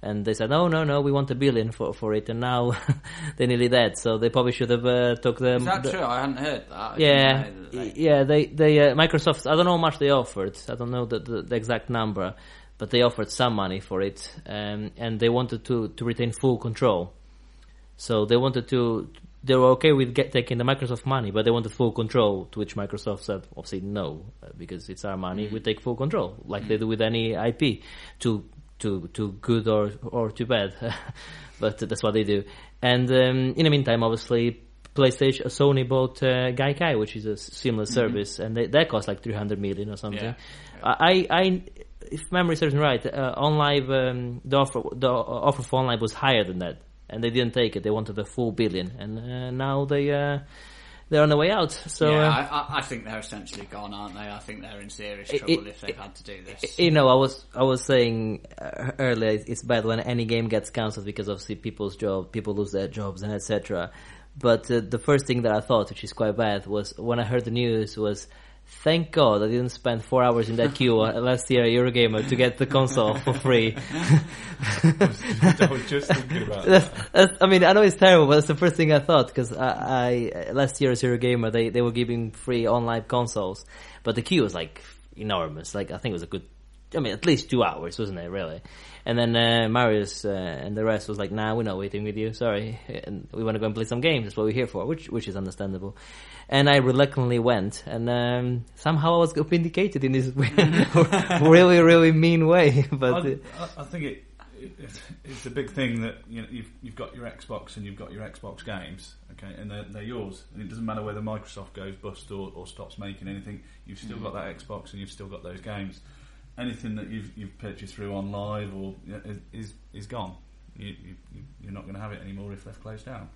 And they said, no, no, no, we want a billion for, for it. And now they're nearly dead. So they probably should have uh, took them. Is that the- true? I hadn't heard that. I yeah, know that they- yeah. They they uh, Microsoft. I don't know how much they offered. I don't know the, the, the exact number, but they offered some money for it, um, and they wanted to to retain full control. So they wanted to. They were okay with get, taking the Microsoft money, but they wanted full control. To which Microsoft said, obviously, no, uh, because it's our money. Mm-hmm. We take full control, like they do with any IP, to to to good or or too bad. but that's what they do. And um, in the meantime, obviously, PlayStation, Sony bought uh, Gaikai, which is a similar service, and they, that cost like 300 million or something. Yeah. I, I, if memory serves me right, uh, OnLive, um, the offer, the offer for OnLive was higher than that, and they didn't take it. They wanted a full billion, and uh, now they, uh, they're on the way out. So, yeah, uh, I, I- think they're essentially gone, aren't they? I think they're in serious trouble it- if they've had to do this. you know, I was I was saying uh, earlier, it's- it's bad when any game gets cancelled because obviously people's job, people lose their jobs and etc. But uh, the first thing that I thought, which is quite bad, was when I heard the news was Thank God I didn't spend four hours in that queue last year at Eurogamer to get the console for free. I was just thinking about That's, that. that's, I mean, I know it's terrible, but that's the first thing I thought because I, I last year at Eurogamer they they were giving free OnLive consoles, but the queue was like enormous. Like I think it was a good, I mean, at least two hours, wasn't it? Really. And then uh, Marius uh, and the rest was like, "Nah, we're not waiting with you. Sorry, and we want to go and play some games. That's what we're here for," which which is understandable. And I reluctantly went, and um, somehow I was vindicated in this really really mean way. But uh, I, I- think it, it it's a big thing that you know you've you've got your Xbox and you've got your Xbox games, okay, and they're, they're yours, and it doesn't matter whether Microsoft goes bust or, or stops making anything. You've still got that Xbox and you've still got those games. Anything that you've you've purchased through OnLive or you know, is is is gone. You, you you- you're not going to have it anymore if they've closed down.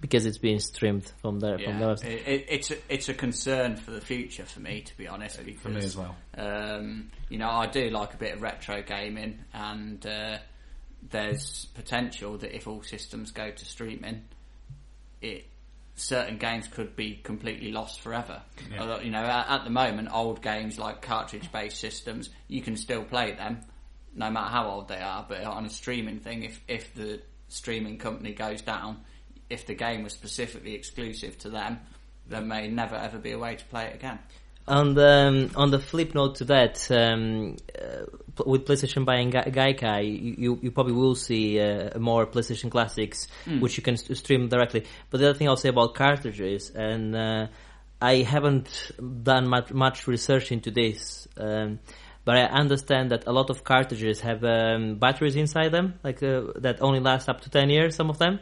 because it's being streamed from the from the Yeah, it, it, it's a, it's a concern for the future for me, to be honest. Because, For me as well. Um, you know, I do like a bit of retro gaming, and uh, there's potential that if all systems go to streaming, it certain games could be completely lost forever. Yeah. Although, you know, at, at the moment, old games like cartridge-based systems, you can still play them, no matter how old they are. But on a streaming thing, if if the streaming company goes down, if the game was specifically exclusive to them, there may never ever be a way to play it again. On the um, on the flip note to that, um, uh, p- with PlayStation buying Ga- Gaikai, you, you you probably will see uh, more PlayStation Classics, which you can st- stream directly. But the other thing I'll say about cartridges, and uh, I haven't done much much research into this, um, but I understand that a lot of cartridges have um, batteries inside them, like uh, that only last up to ten years. Some of them,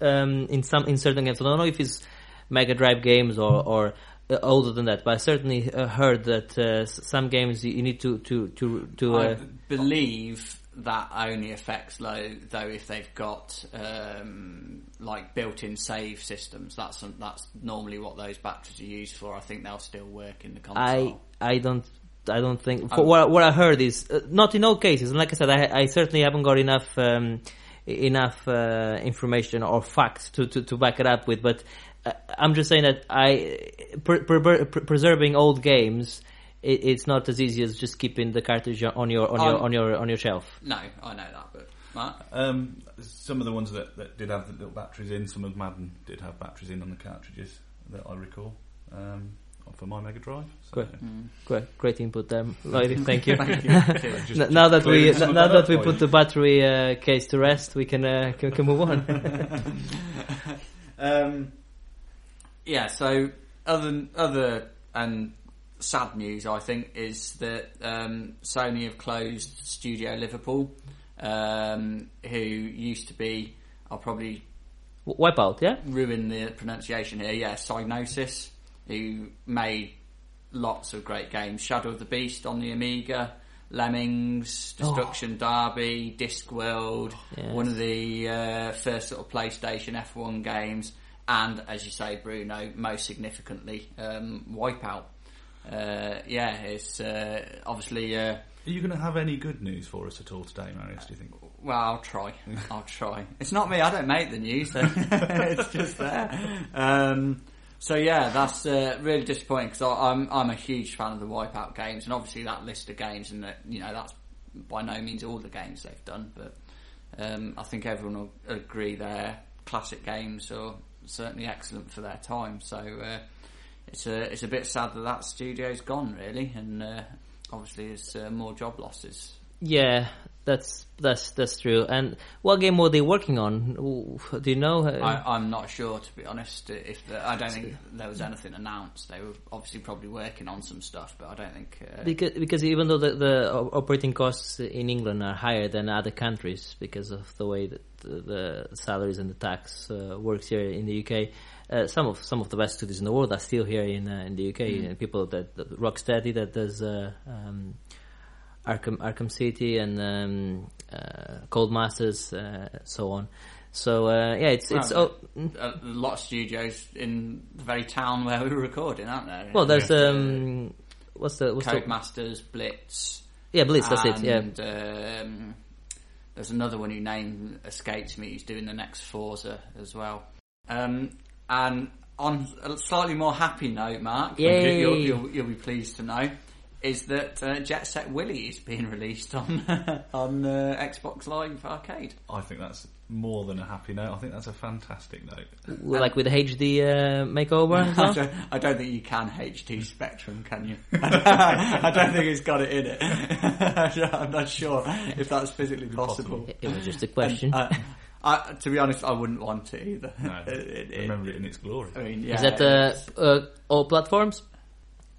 um, in some in certain games. I don't know if it's Mega Drive games or or uh, older than that, but I certainly uh, heard that uh, some games you you need to to to to. I Uh, believe that only affects low though if they've got um, like built-in save systems. That's that's normally what those batteries are used for. I think they'll still work in the console. I I don't I don't think for Oh. what what I heard is uh, not in all cases. And like I said, I I certainly haven't got enough um, enough uh, information or facts to, to to back it up with. But I'm just saying that I pre- pre- pre- preserving old games. It, it's not as easy as just keeping the cartridge on your on your Um, on your on your shelf. no, I know that, but Mark? Um, some of the ones that, that did have the little batteries in, some of Madden did have batteries in on the cartridges that I recall um, for my Mega Drive. So, Great. Great, great input there, Lloyd. Thank you. Thank you. just- N- now that we clearing now that that we put you. the battery uh, case to rest, we can uh, can, can move on. Um, yeah. So other other and sad news, I think, is that um, Sony have closed Studio Liverpool, um, who used to be. I'll probably Wipeout, yeah. ruin the pronunciation here. Yeah, Psygnosis, who made lots of great games. Shadow of the Beast on the Amiga, Lemmings, Destruction Derby, Discworld, Yes. one of the uh, first sort of PlayStation F1 games, and as you say, Bruno, most significantly, um, Wipeout. Uh, yeah, it's uh, obviously. Uh, Are you going to have any good news for us at all today, Marius? Do you think? well, I'll try. I'll try. It's not me. I don't make the news. So it's just there. Um, so yeah, that's uh, really disappointing because I'm I'm a huge fan of the Wipeout games, and obviously that list of games, and that you know that's by no means all the games they've done, but um, I think everyone will agree they're classic games or certainly excellent for their time. So uh, it's a it's a bit sad that that studio's gone really, and uh, obviously there's uh, more job losses Yeah, that's that's that's true. And what game were they working on? Do you know? I, I'm not sure, to be honest. If the, I don't think there was anything announced, they were obviously probably working on some stuff, but I don't think. Uh, because because even though the, the operating costs in England are higher than other countries because of the way that the, the salaries and the tax uh, works here in the UK, uh, some of some of the best studios in the world are still here in uh, in the UK. Mm. And people that, that Rocksteady that does uh, um, Arkham Arkham City and um, uh, Codemasters, uh, so on. So uh, yeah, it's it's oh, a, lot of studios in the very town where we were recording, aren't there? well. There's um, what's the what's the Codemasters, Blitz. yeah Blitz. That's it. Yeah. Um, there's another one whose name escapes me. Who's doing the next Forza as well. Um, and on a slightly more happy note, Mark, Yay. You'll, you'll, you'll be pleased to know, is that uh, Jet Set Willy is being released on on uh, Xbox Live Arcade. I think that's more than a happy note. I think that's a fantastic note. like with HD uh, makeover. I don't, I don't think you can HD Spectrum, can you? I don't think it's got it in it. I'm not sure if that's physically possible. It was just a question. Uh, I, to be honest, I wouldn't want it either. No, It- it- it- remember it in its glory. I mean, yeah, Is that uh, uh, all platforms?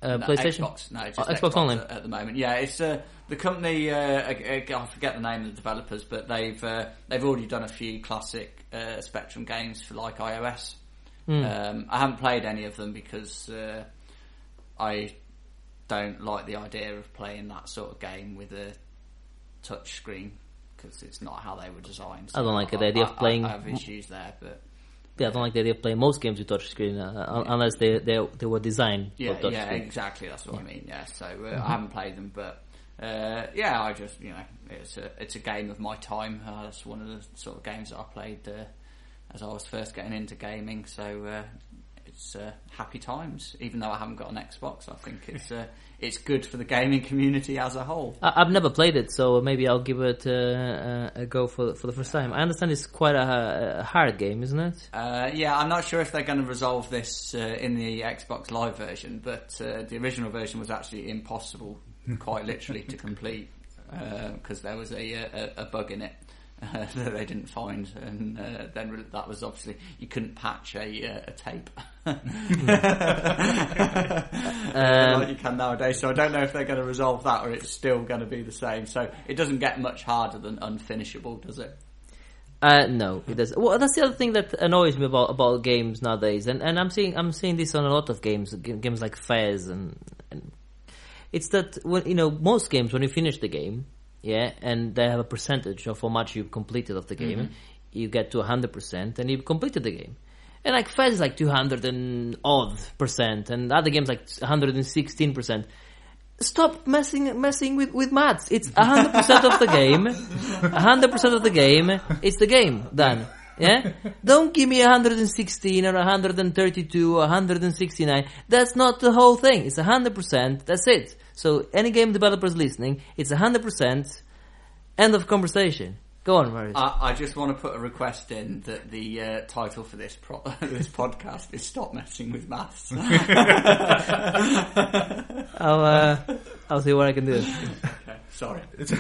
Uh, No, PlayStation. Xbox. No, just Oh, Xbox, Xbox only. At, the moment. Yeah, it's uh, the company. Uh, I, I forget the name of the developers, but they've uh, they've already done a few classic uh, Spectrum games for like iOS. Hmm. Um, I haven't played any of them because uh, I don't like the idea of playing that sort of game with a touch screen because it's not how they were designed. I don't like the I- idea of I- I- playing- I have issues there, but Yeah, I don't like the idea of playing most games with touchscreen uh, un- unless they, they they were designed Yeah, for yeah, touchscreen. exactly. That's what I mean. Yeah, so uh, I haven't played them, but uh, yeah, I just you know it's a it's a game of my time. Uh, that's one of the sort of games that I played uh, as I was first getting into gaming. So uh, it's uh, happy times. Even though I haven't got an Xbox, I think it's uh, it's good for the gaming community as a whole. I, I've never played it, so maybe I'll give it uh, uh, a go for for the first time. I understand it's quite a, a hard game, isn't it? Uh, yeah, I'm not sure if they're going to resolve this uh, in the Xbox Live version, but uh, the original version was actually impossible, quite literally, to complete because there was a, a, a bug in it uh, that they didn't find, and uh, then re- that was obviously you couldn't patch a, uh, a tape like you can nowadays. So I don't know if they're going to resolve that or it's still going to be the same. So it doesn't get much harder than unfinishable, does it? Uh, no, it does. Well, that's the other thing that annoys me about about games nowadays, and, and I'm seeing I'm seeing this on a lot of games, games like Fez, and, and it's that when you know most games when you finish the game, yeah, and they have a percentage of how much you've completed of the game, mm-hmm. you get to hundred percent, and you've completed the game. And like Fez is like two hundred and odd percent, and other games like hundred and sixteen percent. Stop messing messing with with maths. It's hundred percent of the game. hundred percent of the game. It's the game done. Yeah. Don't give me 116 or 132 or 169. That's not the whole thing. It's 100 percent. That's it. So any game developers listening, it's 100 percent. End of conversation. Go on, Marius. I, I just want to put a request in that the uh, title for this pro- this podcast is "Stop Messing with Maths." I'll uh, I'll see what I can do. okay, sorry.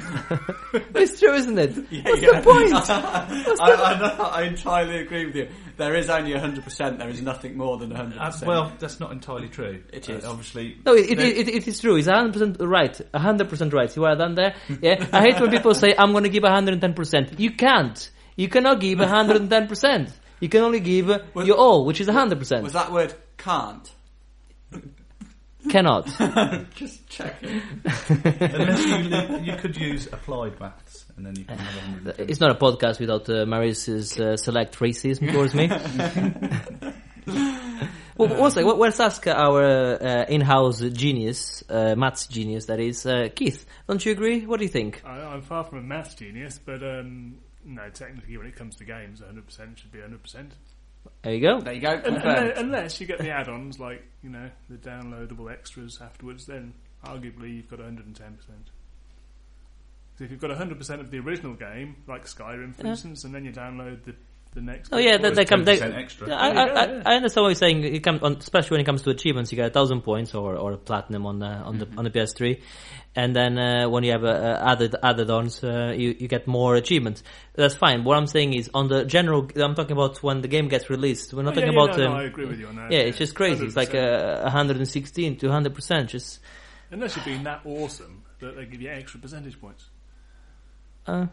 It's true, isn't it? What's Yeah. the point? I, I, know- I entirely agree with you. There is only hundred percent. There is nothing more than hundred Uh, percent. well, that's not entirely true. It is. Uh, obviously. No, it, it, it, it is true. It's 100% right. 100% right. See what I've done there? Yeah. I hate when people say, I'm going to give 110%. You can't. You cannot give 110%. You can only give your all, which is 100%. was that word can't? Cannot. Just checking. Unless you, you could use applied maths, and then you can have 110. It's not a podcast without uh, Marius's uh, select racism towards me. well, one second. Well, Let's ask our uh, in-house genius, uh, maths genius, that is, uh, Keith. Don't you agree? What do you think? I, I'm far from a maths genius, but um, no, technically, when it comes to games, 100% should be 100%. There you go. There you go. Confirmed. unless, unless you get the add-ons, like you know the downloadable extras afterwards, then arguably you've got 110%. So if you've got 100% of the original game, like Skyrim, for Yeah. instance, and then you download the the next. Oh yeah, they, they come. They, extra. I, I, yeah. I, understand what you're saying. It come on, especially when it comes to achievements, you get a thousand points or or a platinum on the on the on the PS3, and then uh, when you have uh, added added ons, uh, you you get more achievements. That's fine. What I'm saying is on the general. I'm talking about when the game gets released. We're not Oh, talking yeah, about. no, um, no, I agree with you on that. yeah, it's just crazy. It's like 100%. uh, 116 to 100 percent. Just unless you're being that awesome that they give you extra percentage points. uh,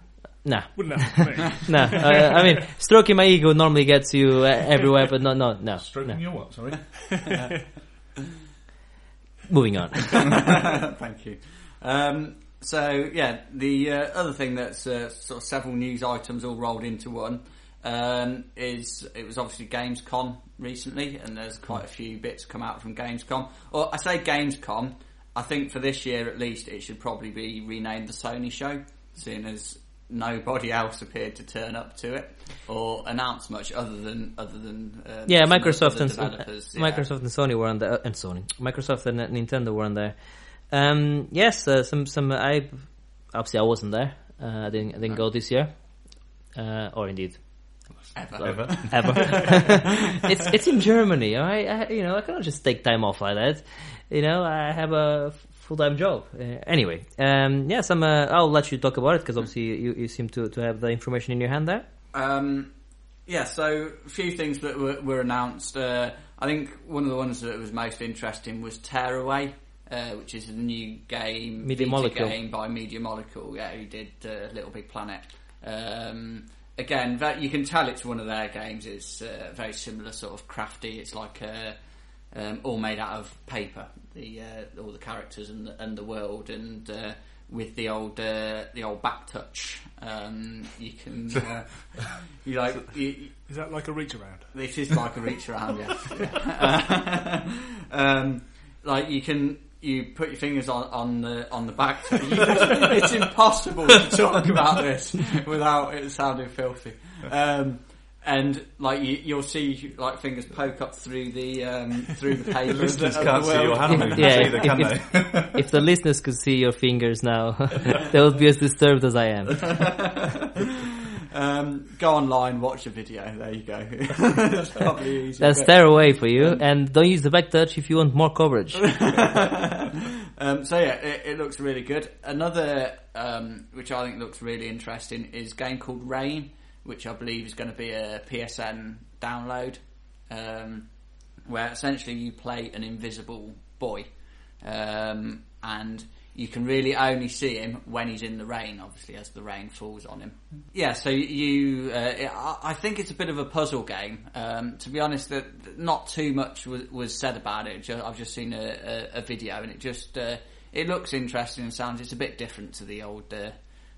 nah. Wouldn't happen. Nah, uh, I mean, stroking my ego normally gets you uh, everywhere, but no, no, no. Stroking no. your what? Sorry. Moving on. Thank you. Um, so yeah, the uh, other thing that's uh, sort of several news items all rolled into one um, is it was obviously Gamescom recently, and there's quite a few bits come out from Gamescom. Or I say Gamescom, I think for this year at least, it should probably be renamed the Sony Show, seeing as nobody else appeared to turn up to it or announce much other than other than uh, Yeah, Microsoft and yeah. Microsoft and Sony were on there, and Sony, Microsoft and Nintendo were on there. Um, yes, uh, some some I obviously I wasn't there. Uh, I didn't I didn't go this year, uh, or indeed ever. Ever. ever. it's it's in Germany, all right. I, you know, I cannot just take time off like that. You know, I have a full time job. Uh, anyway, um, yes, I'm. Uh, I'll let you talk about it because obviously you, you seem to, to have the information in your hand there. Um, yeah, so a few things that were, were announced. Uh, I think one of the ones that was most interesting was Tearaway, uh, which is a new game, Media Molecule. game by Media Molecule. Yeah, who did uh, Little Big Planet. Um, again, that, you can tell it's one of their games. It's uh, very similar, sort of crafty. It's like uh, um, all made out of paper. The uh, all the characters and the, and the world and. Uh, with the old uh, the old back touch, um, you can uh, you like you, Is that like a reach around? this is like a reach around, yes. Yeah. um, like you can you put your fingers on, on the on the back. it's impossible to talk about this without it sounding filthy. Um, and like you, you'll see like fingers poke up through the um, through the paper. Listeners can't see your hand movements Yeah, either, can if- they? if the listeners could see your fingers now, they would be as disturbed as I am. Um, go online, watch a video. There you go. That's probably easy. That's but- stare away for you, and don't use the back touch if you want more coverage. um, so yeah, it, it looks really good. Another, um, which I think looks really interesting, is a game called Rain, which I believe is going to be a PSN download, um, where essentially you play an invisible boy, um, and you can really only see him when he's in the rain, obviously, as the rain falls on him. Yeah, so you, uh, I think it's a bit of a puzzle game. Um, to be honest, that not too much was, was said about it. I've just seen a, a, a video, and it just uh, it looks interesting and sounds. It's a bit different to the old, uh,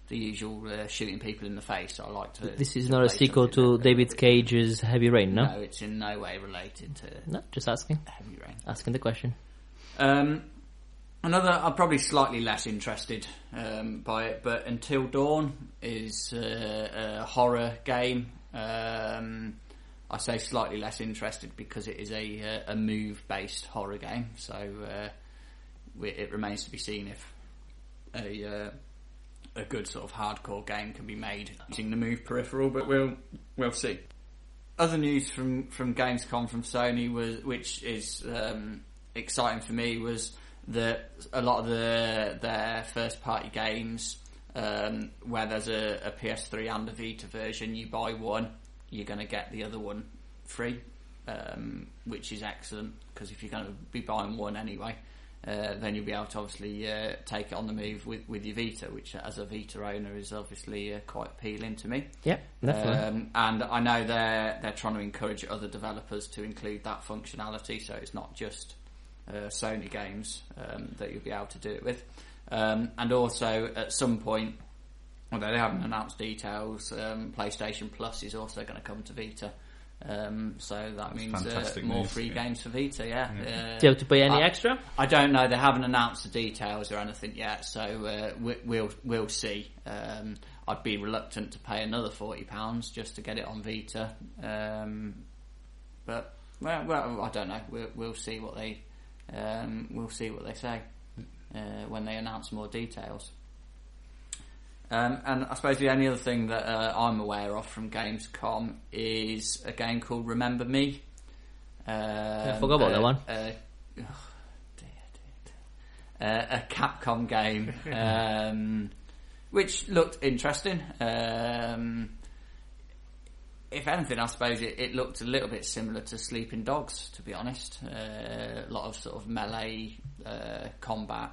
the usual uh, shooting people in the face. I like to. This is to not a sequel to. David Cage's Heavy Rain, no? No, it's in no way related to No, just asking. Heavy Rain. Asking the question. Um, another, I'm probably slightly less interested um, by it, but Until Dawn is uh, a horror game. Um, I say slightly less interested because it is a, uh, a move-based horror game, so uh, it remains to be seen if a uh, a good sort of hardcore game can be made using the move peripheral, but we'll we'll see other news from from Gamescom from Sony was, which is um, exciting for me, was that a lot of the their first party games, um, where there's a, a PS3 and a Vita version, you buy one, you're going to get the other one free, um, which is excellent because if you're going to be buying one anyway. Uh, then you'll be able to obviously uh, take it on the move with, with your Vita, which as a Vita owner is obviously uh, quite appealing to me. Yeah, definitely. Um, and I know they're they're trying to encourage other developers to include that functionality, so it's not just uh, Sony games um, that you'll be able to do it with. Um, and also, at some point, although they haven't announced details, um, PlayStation Plus is also going to come to Vita. Um, so that means uh, more news, free yeah. games for Vita. Yeah. Uh, Do you have to pay any I- extra? I don't know. They haven't announced the details or anything yet, so uh, we, we'll we'll see. Um, I'd be reluctant to pay another forty pounds just to get it on Vita, um, but well, well, I don't know. We'll, we'll see what they um, we'll see what they say uh, when they announce more details. Um, and I suppose the only other thing that uh, I'm aware of from Gamescom is a game called Remember Me. Um, I forgot about that uh, one. Uh, oh, dear, dear, dear. Uh, a Capcom game, um, which looked interesting. Um, if anything, I suppose it, it looked a little bit similar to Sleeping Dogs, to be honest. Uh, a lot of sort of melee uh, combat,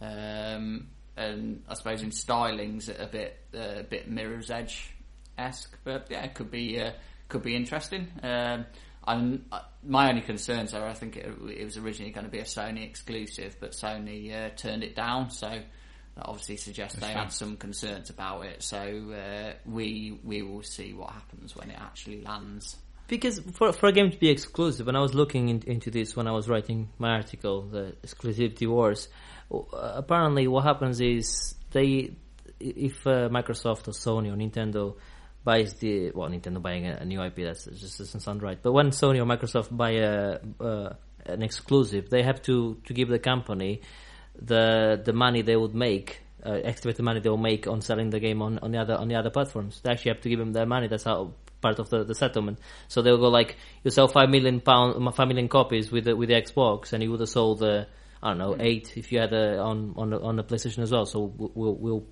um, and I suppose in stylings a bit uh, a bit Mirror's Edge esque. But yeah, it could be uh, could be interesting. Um, I'm, uh, my only concerns are I think it, it was originally going to be a Sony exclusive, but Sony uh, turned it down. So that obviously suggests they had some concerns about it. So uh, we we will see what happens when it actually lands. Because for for a game to be exclusive, when I was looking in, into this when I was writing my article, the exclusivity wars, uh, apparently what happens is they if uh, Microsoft or Sony or Nintendo buys the well, Nintendo buying a, a new IP that just doesn't sound right. But when Sony or Microsoft buy a uh, an exclusive, they have to to give the company the the money they would make. Uh, the money they will make on selling the game on, on the other on the other platforms. They actually have to give them their money. That's how part of the, the settlement. So they'll go like you sell five million pound five million copies with the, with the Xbox, and you would have sold uh, I don't know eight if you had a, on on the, on the PlayStation as well. So we'll, we'll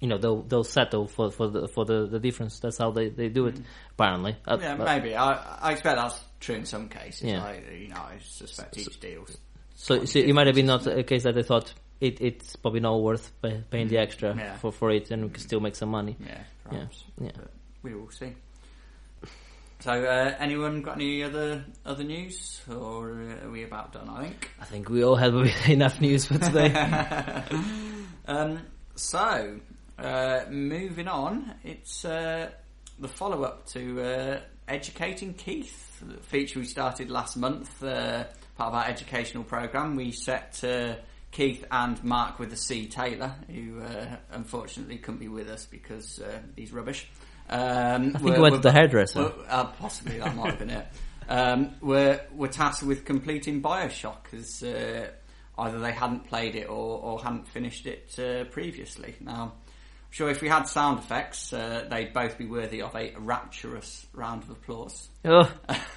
you know they'll they'll settle for for the for the, the difference. That's how they, they do it. Apparently, Uh, Yeah, but- maybe. I, I expect that's true in some cases. Yeah. I, you know, I suspect each deal. So, so it might have been not a case that they thought it, it's probably not worth pay, paying the extra Yeah. for, for it, and we can still make some money. Yeah, Yeah, perhaps. yeah. But we will see. So, uh, anyone got any other other news, or uh, are we about done? I think. I think we all have enough news for today. Um, so, uh, moving on, it's uh, the follow up to uh, Educating Keith, the feature we started last month, uh, part of our educational program. We set uh, Keith and Mark with the C Taylor, who uh, unfortunately couldn't be with us because uh, he's rubbish. Um, I think he went to the hairdresser. uh, possibly that might have been it. Um, we're, we're tasked with completing Bioshock as uh, either they hadn't played it or, or hadn't finished it uh, previously. Now, sure if we had sound effects, uh, they'd both be worthy of a rapturous round of applause. oh, oh.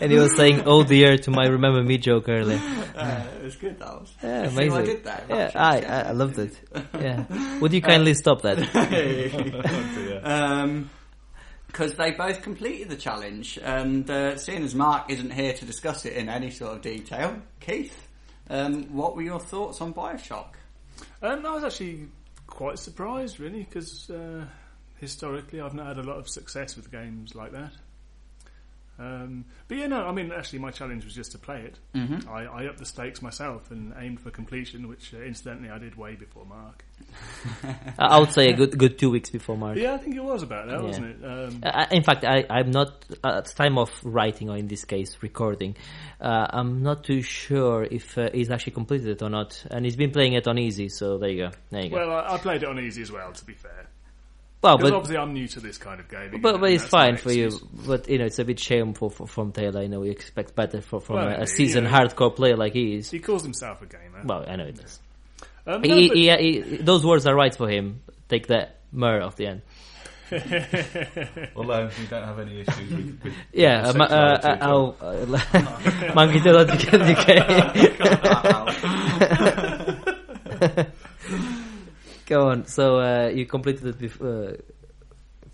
and he was saying "Oh dear" to my "Remember Me" joke earlier. Uh, it was good, that was. Yeah, You see amazing. what I did there? Yeah, I, I I loved it. Yeah, would you kindly stop that? Um 'cause because they both completed the challenge, and uh, seeing as Mark isn't here to discuss it in any sort of detail, Keith, um, what were your thoughts on Bioshock? Um, I was actually quite surprised, really, because uh, historically I've not had a lot of success with games like that. Um, but yeah, no, I mean, actually, my challenge was just to play it. Mm-hmm. I, I upped the stakes myself and aimed for completion, which uh, incidentally I did way before Mark. I I would say a good good two weeks before Mark. Yeah, I think it was about that, Yeah. wasn't it? Um, Uh, in fact, I, I'm not at the time of writing, or in this case, recording. Uh, I'm not too sure if uh, he's actually completed it or not, and he's been playing it on easy. So there you go. There you go. well, I, I played it on easy as well, to be fair. Well, Because but obviously I'm new to this kind of gaming. but, but it's fine for you. But you know, it's a bit shameful for, from Taylor. You know we expect better for, from Well, a, a yeah. seasoned hardcore player like he is. He calls himself a gamer. Well, I know it does. Um, no, He, but- he, he, those words are right for him. Take that mer off the end. Although we don't have any issues with, with Yeah, with uh, uh, sexuality at all. uh, Monkey Tail DK. Go on. So uh, you completed it before. Uh,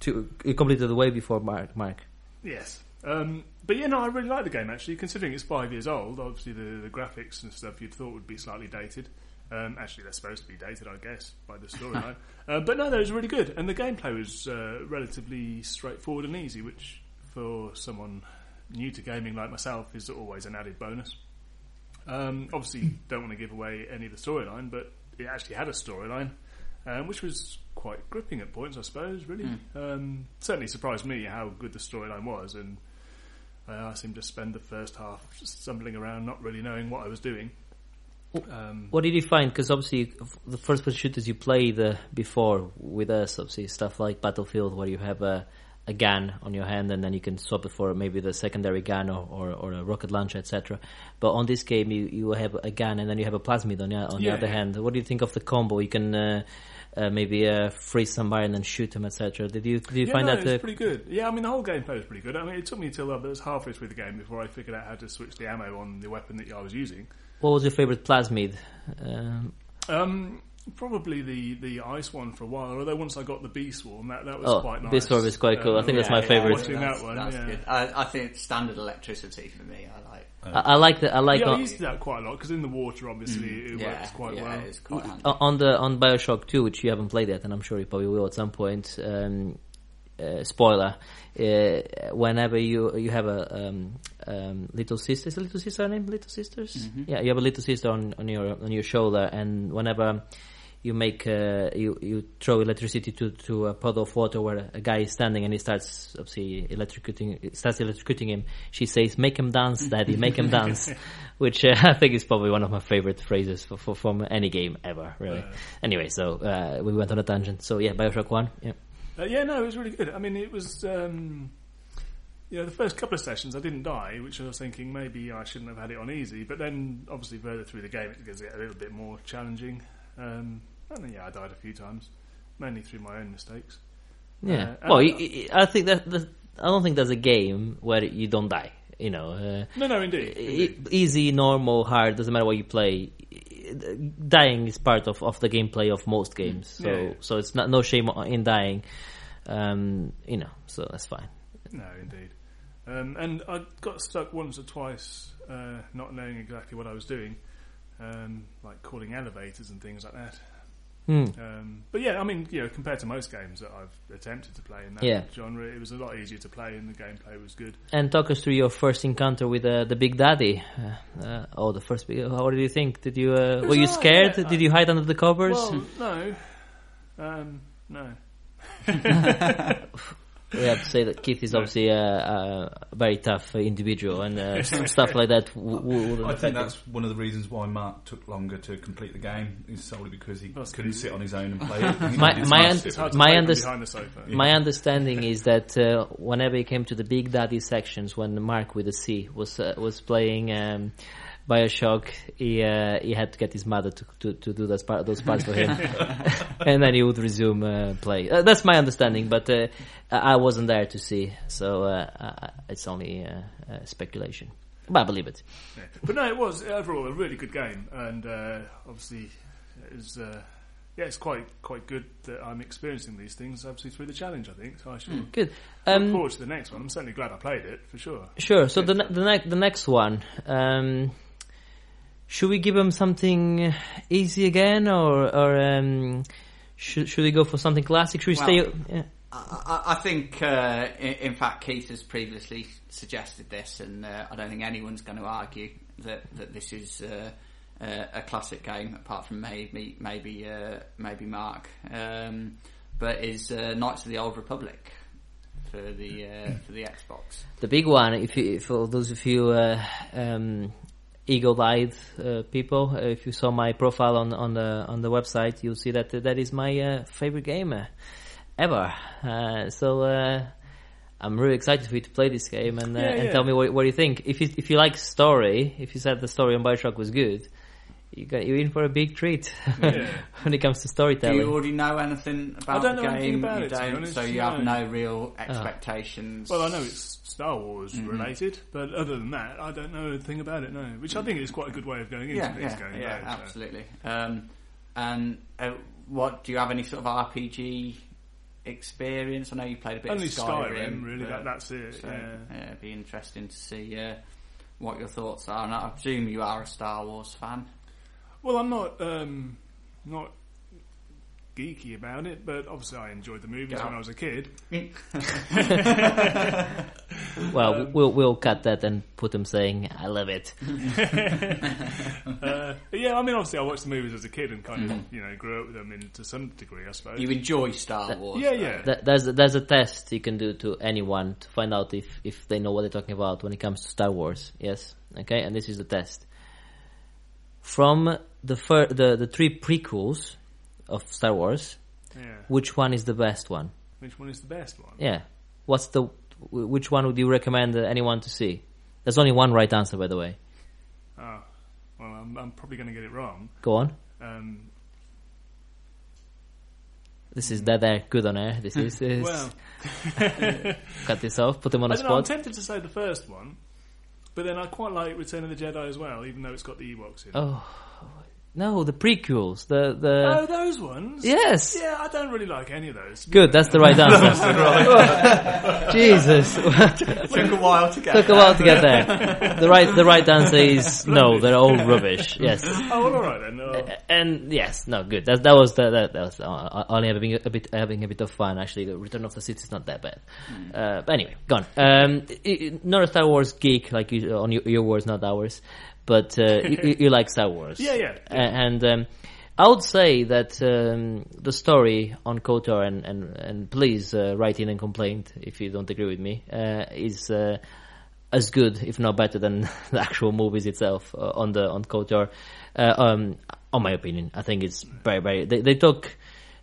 to, you completed it way before Mark. Mark. Yes. Um, but yeah, no, I really like the game actually. Considering it's five years old, obviously the, the graphics and stuff you'd thought would be slightly dated. Um, actually, they're supposed to be dated, I guess, by the storyline. uh, but no, that was really good, and the gameplay was uh, relatively straightforward and easy, which for someone new to gaming like myself is always an added bonus. Um, obviously, don't want to give away any of the storyline, but it actually had a storyline, um, which was quite gripping at points, I suppose. Really, um, certainly surprised me how good the storyline was, and uh, I seemed to spend the first half just stumbling around, not really knowing what I was doing. Um, What did you find? Because obviously, the first person shooters you played uh, before with us, obviously stuff like Battlefield, where you have a, a gun on your hand and then you can swap it for maybe the secondary gun or, or, or a rocket launcher, etc. But on this game, you, you have a gun and then you have a plasmid on, the, on Yeah. the other hand. What do you think of the combo? You can uh, uh, maybe uh, freeze somebody and then shoot them, etc. Did you did you yeah, find no, that? it was Uh, pretty good. Yeah, I mean the whole gameplay was pretty good. I mean it took me till I was halfway through the game before I figured out how to switch the ammo on the weapon that I was using. what was your favorite plasmid? Um, Um, probably the, the ice one for a while. Although once I got the bee swarm, that that was Oh, quite nice. Bee Swarm is quite cool. I think that's my favourite. Watching that's, that one, that's yeah. good. I, I think standard electricity for me. I like. I, I like the I like I on, used that quite a lot because in the water, obviously, it Mm. Yeah, works quite yeah, well. it's quite handy. On the on Bioshock 2, which you haven't played yet, and I'm sure you probably will at some point. Um, uh, spoiler: uh, whenever you you have a um, um, little sister, is a little sister her name? Little sisters? Mm-hmm. Yeah, you have a little sister on, on your on your shoulder, and whenever you make uh, you you throw electricity to to a puddle of water where a guy is standing and he starts obviously electrocuting starts electrocuting him. She says, "Make him dance, daddy, make him dance," which uh, I think is probably one of my favorite phrases for, for from any game ever. Really. Anyway, so uh, we went on a tangent. So yeah, Bioshock One. Yeah. Uh, yeah, no, it was really good. I mean, it was. Um, you know, the first couple of sessions I didn't die, which I was thinking maybe I shouldn't have had it on easy. But then, obviously, further through the game, it gets a little bit more challenging. Um, then, yeah, I died a few times, mainly through my own mistakes. Yeah. Uh, well, y- I think that, that I don't think there's a game where you don't die. You know, uh, No, no, indeed. indeed. easy, normal, hard doesn't matter what you play. Dying is part of, of the gameplay of most games, so Yeah. so it's not no shame in dying. Um, you know, so that's fine. No, indeed. Um, and I got stuck once or twice, uh, not knowing exactly what I was doing, um, like calling elevators and things like that. Hmm. Um, but yeah, I mean, you know, compared to most games that I've attempted to play in that Yeah. genre, it was a lot easier to play, and the gameplay was good. And talk us through your first encounter with uh, the Big Daddy. Uh, uh, oh, the first big. How did you think? Did you uh, were you alright, scared? yeah. Did you hide under the covers? Well, no, um, no. we have to say that Keith is obviously a, a very tough uh, individual, and uh, s- stuff like that w- w- I think him. that's one of the reasons why Mark took longer to complete the game. Is solely because he That's couldn't good. sit on his own and play it. My- my un- sit It's with hard to My play from underst- behind the sofa. My understanding is that uh, whenever he came to the Big Daddy sections, when Mark with a C was uh, was playing um, Bioshock, he uh, he had to get his mother to to, to do those part those parts for him, and then he would resume uh, play. Uh, that's my understanding, but uh, I wasn't there to see, so uh, I- it's only uh, uh, speculation. But I believe it. Yeah. But no, it was overall a really good game, and uh, obviously, it was, uh, yeah, it's quite quite good that I'm experiencing these things. Obviously, through the challenge, I think. So I should Good. look Um, forward to the next one. I'm certainly glad I played it for sure. Sure. So the ne- the next the next one, um, should we give him something easy again, or or um, should should we go for something classic? Should we Well- stay? Yeah. I, I- I think, uh, in, in fact, Keith has previously suggested this, and uh, I don't think anyone's going to argue that, that this is uh, uh, a classic game, apart from maybe maybe uh, maybe Mark. Um, but is uh, Knights of the Old Republic for the uh, for the Xbox? The big one, if you, for those of you uh, um, eagle-eyed uh, people, uh, if you saw my profile on on the on the website, you'll see that that is my uh, favorite game ever. Uh, so. Uh, I'm really excited for you to play this game and, uh, Yeah, and yeah. tell me what, what you think. If you if you like story, if you said the story on Bioshock was good, you got you're in for a big treat Yeah. when it comes to storytelling. Do you already know anything about don't the know anything game? about you it, don't, honest, so you no. have no real expectations. Well, I know it's Star Wars related, but other than that, I don't know anything about it. No, which I think is quite a good way of going into yeah, these yeah, games. yeah, though, so. absolutely. Um, and uh, what do you have any sort of RPG experience? I know you played a bit Only of Skyrim. Skyrim, really. but- That, that's it. so, yeah. yeah, it'd be interesting to see uh, what your thoughts are. And I presume you are a Star Wars fan. Well, I'm not um, not geeky about it, but obviously I enjoyed the movies Yeah. when I was a kid. well, we'll we'll cut that and put him saying, "I love it." Uh, yeah, I mean, obviously I watched the movies as a kid and kind of you know grew up with them in, to some degree, I suppose. You enjoy Star Wars. yeah, yeah. Th- There's there's a test you can do to anyone to find out if if they know what they're talking about when it comes to Star Wars. Yes, okay, and this is the test. From the fir- the the three prequels of Star Wars, yeah. which one is the best one? Which one is the best one? Yeah, what's the which one would you recommend anyone to see? There's only one right answer, by the way. Oh, well, I'm, I'm probably going to get it wrong. Go on. Um, This is dead air. Good on air. This is. is well, cut this off. Put them on a don't know, I'm tempted to say the first one, but then I quite like Return of the Jedi as well, even though it's got the Ewoks in. Oh no, the prequels. The the. Oh, those ones? Yes. Yeah, I don't really like any of those. Good, that's the right answer. Jesus. Took a while to get. Took a while to get there. The right the right answer is no, they're all rubbish. Yes. Oh, well, all right then. Oh. And yes, no, good. That that was the, that, that was uh, only having a bit having a bit of fun. Actually, the Return of the Sith is not that bad. Uh, but anyway, gone. Um, i- i- not a Star Wars geek like you on your, your words, not ours. But uh, you, like Star Wars, Yeah, yeah, And um, I would say that um, the story on KOTOR, and and, and please uh, write in and complain if you don't agree with me, uh, is uh, as good, if not better, than the actual movies itself uh, on the on KOTOR. Uh, um, on my opinion, I think it's very very. They, they took.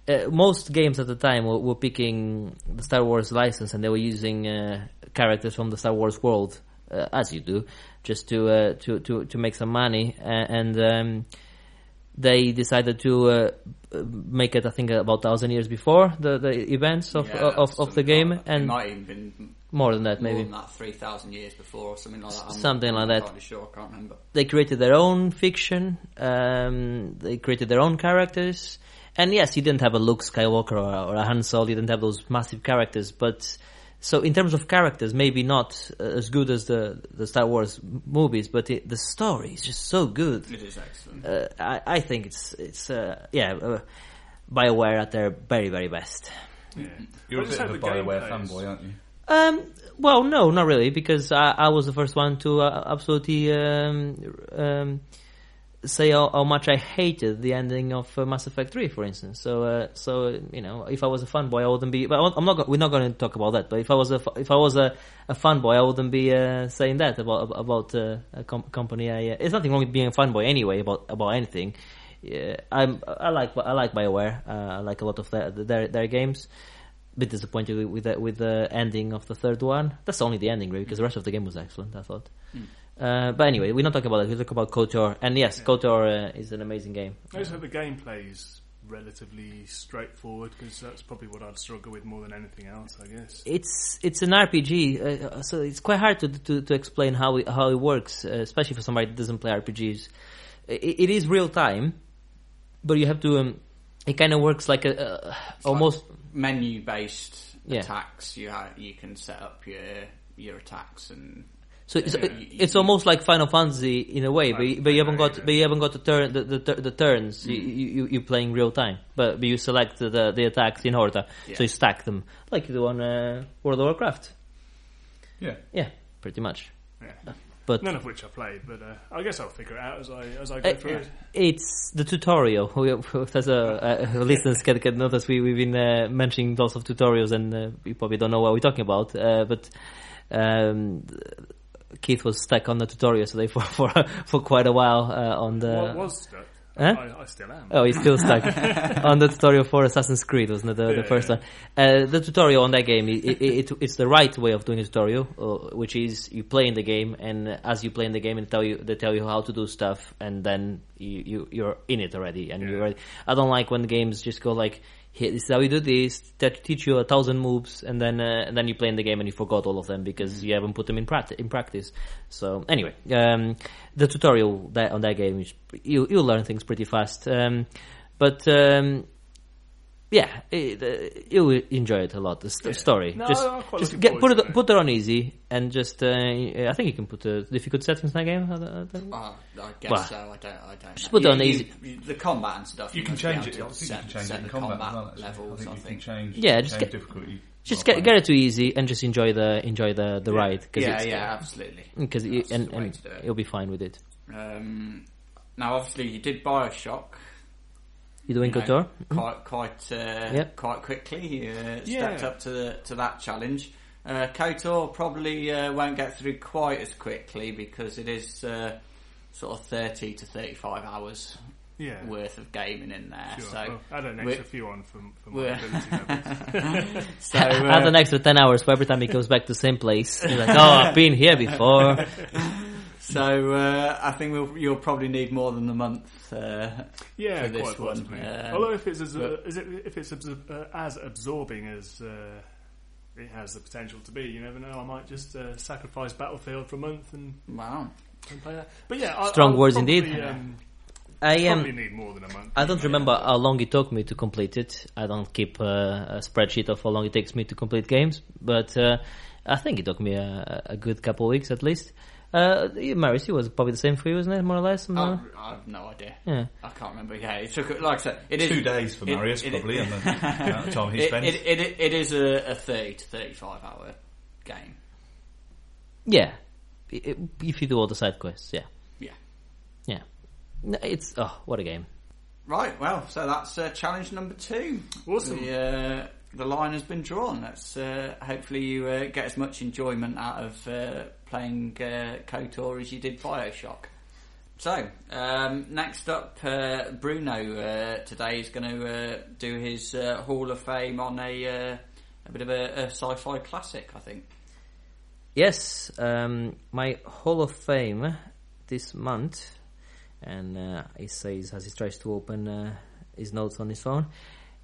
Uh, most games at the time were, were picking the Star Wars license and they were using uh, characters from the Star Wars world, uh, as you do, just to uh, to, to to make some money. And um, they decided to uh, make it, I think, about thousand years before the, the events of Yeah, of, of the game, like and it might even been more than that, more maybe. than that, three thousand years before or something like that. I'm Something not like that. Sure, I can't remember. they created their own fiction. Um, they created their own characters. And yes, you didn't have a Luke Skywalker or, or a Han Solo. You didn't have those massive characters. But so in terms of characters, maybe not uh, as good as the the Star Wars m- movies, but it, the story is just so good. It is excellent. Uh, I, I think it's it's uh, yeah, uh, Bioware at their very very best. Yeah. You're a just bit of a hope Bioware fanboy, aren't you? Um, well, no, not really, because I, I was the first one to uh, absolutely um, um, say how, how much I hated the ending of uh, Mass Effect Three, for instance. So, uh, so you know, if I was a fanboy, I wouldn't be. But I'm not. We're not going to talk about that. But if I was a if I was a, a fanboy, I wouldn't be uh, saying that about about uh, a com- company. I, uh, there's nothing wrong with being a fanboy anyway about about anything. Yeah, I'm. I like. I like Bioware. Uh, I like a lot of their their, their games bit disappointed with the, with the ending of the third one. That's only the ending, really, because the rest of the game was excellent. I thought. Uh, but anyway, we're not talking about that. We talk about KOTOR, and yes, KOTOR uh, is an amazing game. I just hope the gameplay is relatively straightforward because that's probably what I'd struggle with more than anything else, I guess. It's it's an RPG, uh, so it's quite hard to to, to explain how it, how it works, uh, especially for somebody that doesn't play RPGs. It, it is real time, but you have to. Um, it kind of works like a uh, almost. Menu based Yeah. attacks. You ha- you can set up your your attacks and So it's, it's almost like Final Fantasy in a way, but you, but you haven't got but you haven't got the turn the the, the turns. You, you you playing real time, but, but you select the the attacks in order, Yeah. so you stack them like you do on uh, World of Warcraft. Yeah. Yeah, pretty much. Yeah. But None of which I played, but uh, I guess I'll figure it out as I as I go Uh, through it. it's the tutorial. We, as a, a listeners can, can notice, we we've been uh, mentioning lots of tutorials, and uh, you probably don't know what we're talking about. Uh, but um, Keith was stuck on the tutorial today for for, for quite a while uh, on the. What was stuck? Huh? I, I still am. Oh, he's still stuck on the tutorial for Assassin's Creed, wasn't it? The, the first yeah. one. Uh, the tutorial on that game, it, it, it, it's the right way of doing a tutorial, uh, which is you play in the game, and as you play in the game, and tell you they tell you how to do stuff, and then you, you you're in it already, and Yeah. you're. Ready. I don't like when games just go like, "Here, this is how you do this," te- teach you a thousand moves, and then uh, and then you play in the game and you forgot all of them because you haven't put them in practice. In practice. So anyway, um, the tutorial that, on that game is you you learn things pretty fast. Um, but um, yeah, it, uh, you'll enjoy it a lot. The st- story, No, just I'm quite just looking get forward put to it it. put it on easy and just. Uh, I think you can put uh, difficult settings in that game. I don't- I don't- Oh, I guess Well, so. I don't. I don't. just know. put it on You- easy. you- the combat and stuff. You can must be change able it. I to think set, you can change set it in the combat, combat as well. Actually. levels. I think you can think. change. Yeah, just change get- difficulty. Just get get it to easy and just enjoy the enjoy the the ride because Yeah, it's, yeah, absolutely. because you, That's and, the way and to do it. you'll be fine with it. Um, now, obviously, you did Bioshock. You doing you know, Kotor? quite quite uh, Yep. quite quickly. You uh, Yeah. stepped up to the to that challenge. Uh, Kotor probably uh, won't get through quite as quickly because it is uh, sort of thirty to thirty five hours Yeah. worth of gaming in there. Sure. So, well, add an we're- extra few on for, for my ability levels. so Add an extra ten hours for every time he goes back to the same place. He's like, oh, I've been here before. So uh, I think we'll, you'll probably need more than a month. Uh, Yeah, for this quite one, possibly. um, Although if it's as, but- is it, if it's absor- uh, as absorbing as uh, it has the potential to be, you never know. I might just uh, sacrifice Battlefield for a month and, wow. and play that. But yeah, I, Strong I'll words probably, indeed. Um, I probably am. need more than a month. I don't remember how long it took me to complete it. I don't keep uh, a spreadsheet of how long it takes me to complete games, but uh, I think it took me a, a good couple of weeks at least. Uh, Marius, it was probably the same for you, wasn't it? More or less. I, I have no idea. yeah. I can't remember. Yeah, it took like I said, it is Two days for Marius, it- probably, and the amount of time he it, spends. it, it, it is a, a thirty to thirty-five hour game. Yeah. I- I- If you do all the side quests, yeah. Yeah. Yeah. No, It's oh, what a game. Right, well, so that's uh, challenge number two. Awesome. The, uh, the line has been drawn. Let's uh, hopefully you uh, get as much enjoyment out of uh, playing uh, KOTOR as you did Bioshock. So, um, next up, uh, Bruno uh, today is going to do his Hall of Fame on a, a bit of a, a sci-fi classic, I think. Yes, um, my Hall of Fame this month, and he says as he tries to open his notes on his phone,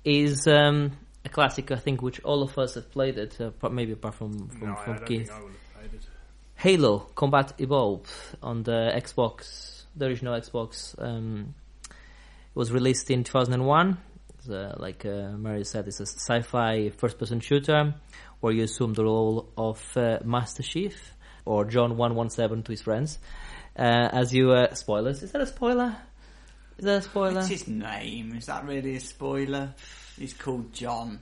is um, a classic. I think which all of us have played it, uh, maybe apart from from, No, I from don't Keith. think I would have played it. Halo Combat Evolved on the Xbox, the original Xbox. Um, it was released in 2001. It's, uh, like uh, Mary said, it's a sci-fi first-person shooter where you assume the role of uh, Master Chief or John 117 to his friends. Uh, as you uh, spoilers, is that a spoiler? Is that a spoiler? What's his name? Is that really a spoiler? He's called John.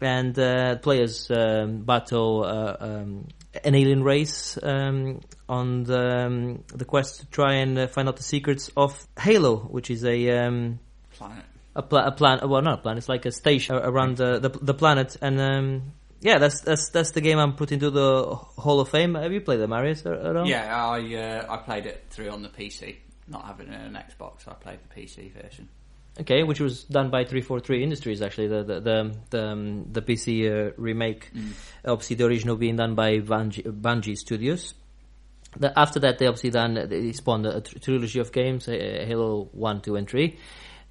and uh, players um, battle uh, um, an alien race um, on the, um, the quest to try and uh, find out the secrets of Halo, which is a um, Planet. a, pla- a plan. Well, not a planet. It's like a station around the the, the planet, and um, yeah, that's that's that's the game I'm putting to the Hall of Fame. Have you played the Marius? At at all? Yeah, I uh, I played it through on the PC. Not having an Xbox, I played the PC version. Okay, which was done by 343 Industries actually, the the the the, um, the PC uh, remake. Obviously, the original being done by Bungie, Bungie Studios. The, after that, they obviously done they spawned a, tr- trilogy of games: uh, Halo One, Two, and Three,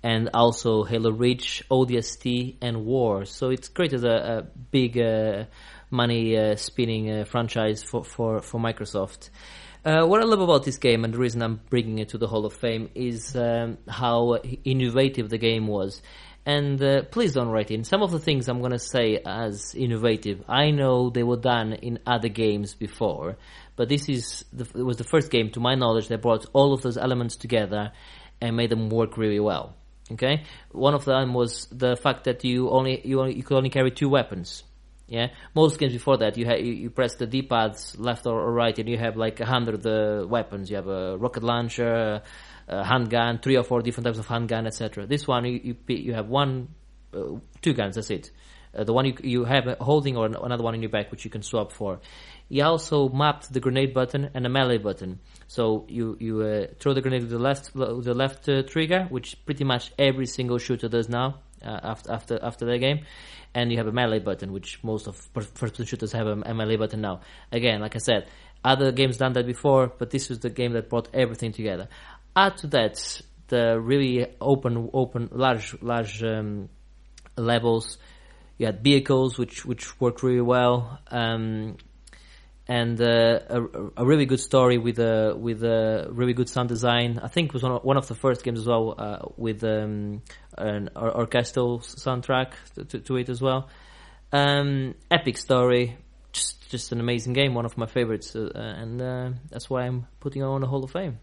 and also Halo Reach, ODST, and War. So it's created a, a big uh, money uh, spinning uh, franchise for for for Microsoft. Uh, what I love about this game and the reason I'm bringing it to the Hall of Fame is um, how innovative the game was. And uh, please don't write in. Some of the things I'm going to say as innovative, I know they were done in other games before, but this is the, it was the first game, to my knowledge, that brought all of those elements together and made them work really well. Okay, one of them was the fact that you only you only, you could only carry two weapons. Yeah, most games before that, you ha- you, press the D-pads left or, right, and you have like a hundred uh, weapons. You have a rocket launcher, a handgun, three or four different types of handgun, etc. This one, you you, have one, uh, two guns. That's it. Uh, the one you you have uh, holding or another one in your back, which you can swap for. He also mapped the grenade button and the melee button. So you you uh, throw the grenade with the left with the left uh, trigger, which pretty much every single shooter does now uh, after after after the game, and you have a melee button, which most of first-person shooters have a, melee button now. Again, like I said, other games done that before, but this was the game that brought everything together. Add to that the really open open large large um, levels. You had vehicles which which worked really well. Um, and uh, a, a really good story with a with a really good sound design. I think it was one of, one of the first games as well uh, with um, an or- orchestral soundtrack to, to, to it as well. Um, epic story, just just an amazing game, one of my favorites, uh, and uh, that's why I'm putting on the Hall of Fame.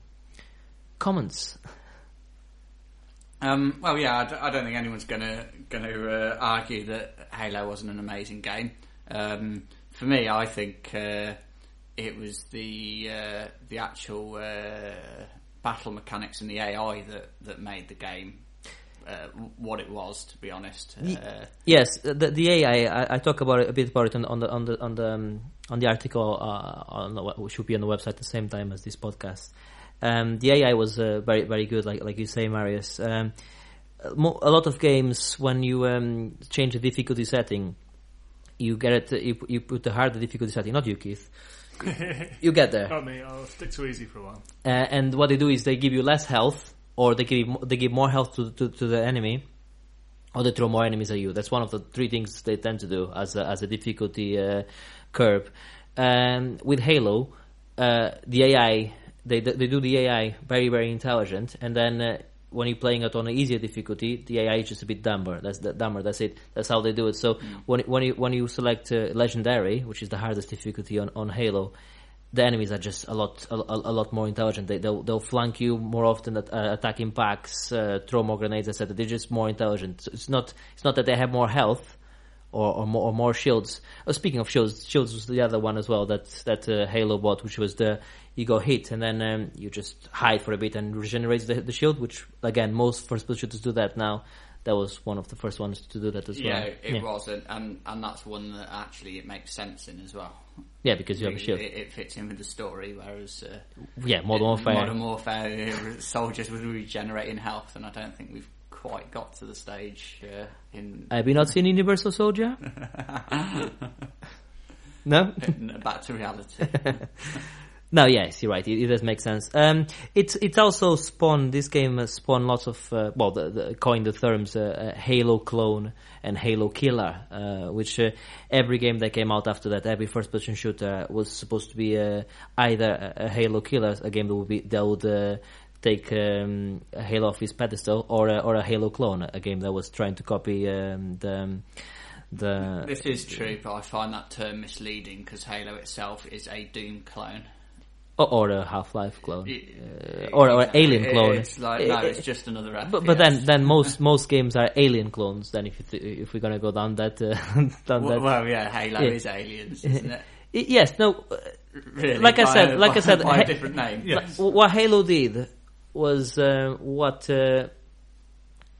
Comments? Um, well, yeah, I d- I don't think anyone's to uh, argue that Halo wasn't an amazing game. Um, for me, I think uh, it was the uh, the actual uh, battle mechanics and the AI that, that made the game uh, what it was. To be honest, uh, Yes, the, the AI. I, I talk about it a bit about it on, on the on the on the um, on the article uh, on the, which should be on the website at the same time as this podcast. Um, the AI was uh, very very good, like like you say, Marius. Um, a lot of games when you um, change the difficulty setting, you get it. You, you put the harder difficulty setting. Not you, Keith. You get there. Not me. I'll stick to easy for a while. Uh, and what they do is they give you less health, or they give they give more health to, to, to the enemy, or they throw more enemies at you. That's one of the three things they tend to do as a, as a difficulty uh, curve. Um, with Halo, uh, the AI they they do the AI very very intelligent, and then. When you're playing it on an easier difficulty, the AI is just a bit dumber. That's the, dumber. That's it. That's how they do it. So when when you when you select uh, legendary, which is the hardest difficulty on, on Halo, the enemies are just a lot a, a, a lot more intelligent. They, they'll they'll flank you more often, at, uh, attack in packs, uh, throw more grenades, etc. They're just more intelligent. So it's not it's not that they have more health or or more, or more shields. Oh, speaking of shields, shields was the other one as well that that uh, Halo bought, which was the you go hit and then um, you just hide for a bit and regenerates the, the shield. Which again, most first person shooters do that now. That was one of the first ones to do that as well. Yeah, well. it wasn't, and and that's one that actually it makes sense in as well. Yeah, because you have a It, shield. it, it fits in with the story, whereas uh, yeah, Modern Warfare. Modern Warfare, uh, soldiers would regenerate in health, and I don't think we've quite got to the stage uh, in Have you not seen Universal Soldier? no. back to reality. No, yes, you're right. It, it does make sense. Um, it's it's also spawned. This game has spawned lots of uh, well, the, the coined the terms uh, uh, Halo clone and Halo killer, uh, which uh, every game that came out after that, every first person shooter was supposed to be uh, either a, a Halo killer, a game that would be that would uh, take um, a Halo off his pedestal, or a, or a Halo clone, a game that was trying to copy um, the. um, the this is true, but I find that term misleading because Halo itself is a Doom clone. or, or a Half Life clone, It- uh, or, or exactly. Alien clone. It's like no, it's just another FPS. But, but then, then most most games are alien clones. Then if you th- if we're gonna go down that uh, down well, that, well, yeah, Halo Yeah. is aliens, isn't it? Yes, no. uh, Really, Like I said- a- like I said, by a different name. Yes. w- What Halo did was uh, what uh,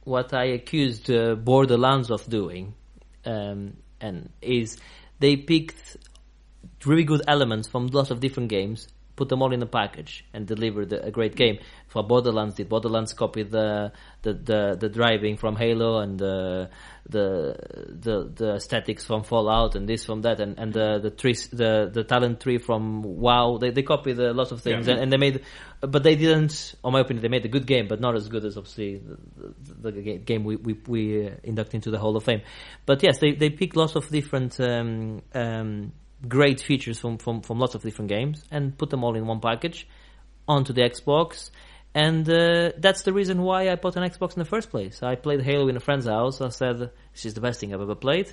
what I accused uh, Borderlands of doing, um, and is they picked really good elements from lots of different games, put them all in a package, and delivered a great game. For Borderlands did Borderlands copy the the, the, the driving from Halo and the the the the aesthetics from Fallout and this from that and, and the the tree the the talent tree from WoW. They they copied a lot of things Yeah. and, and they made, but they didn't. On my opinion, they made a good game, but not as good as obviously the, the, game we we, we uh, induct into the Hall of Fame. But yes, they they pick lots of different. Um, um, great features from, from, from lots of different games and put them all in one package onto the Xbox. And uh, that's the reason why I bought an Xbox in the first place. I played Halo in a friend's house. I said, this is the best thing I've ever played.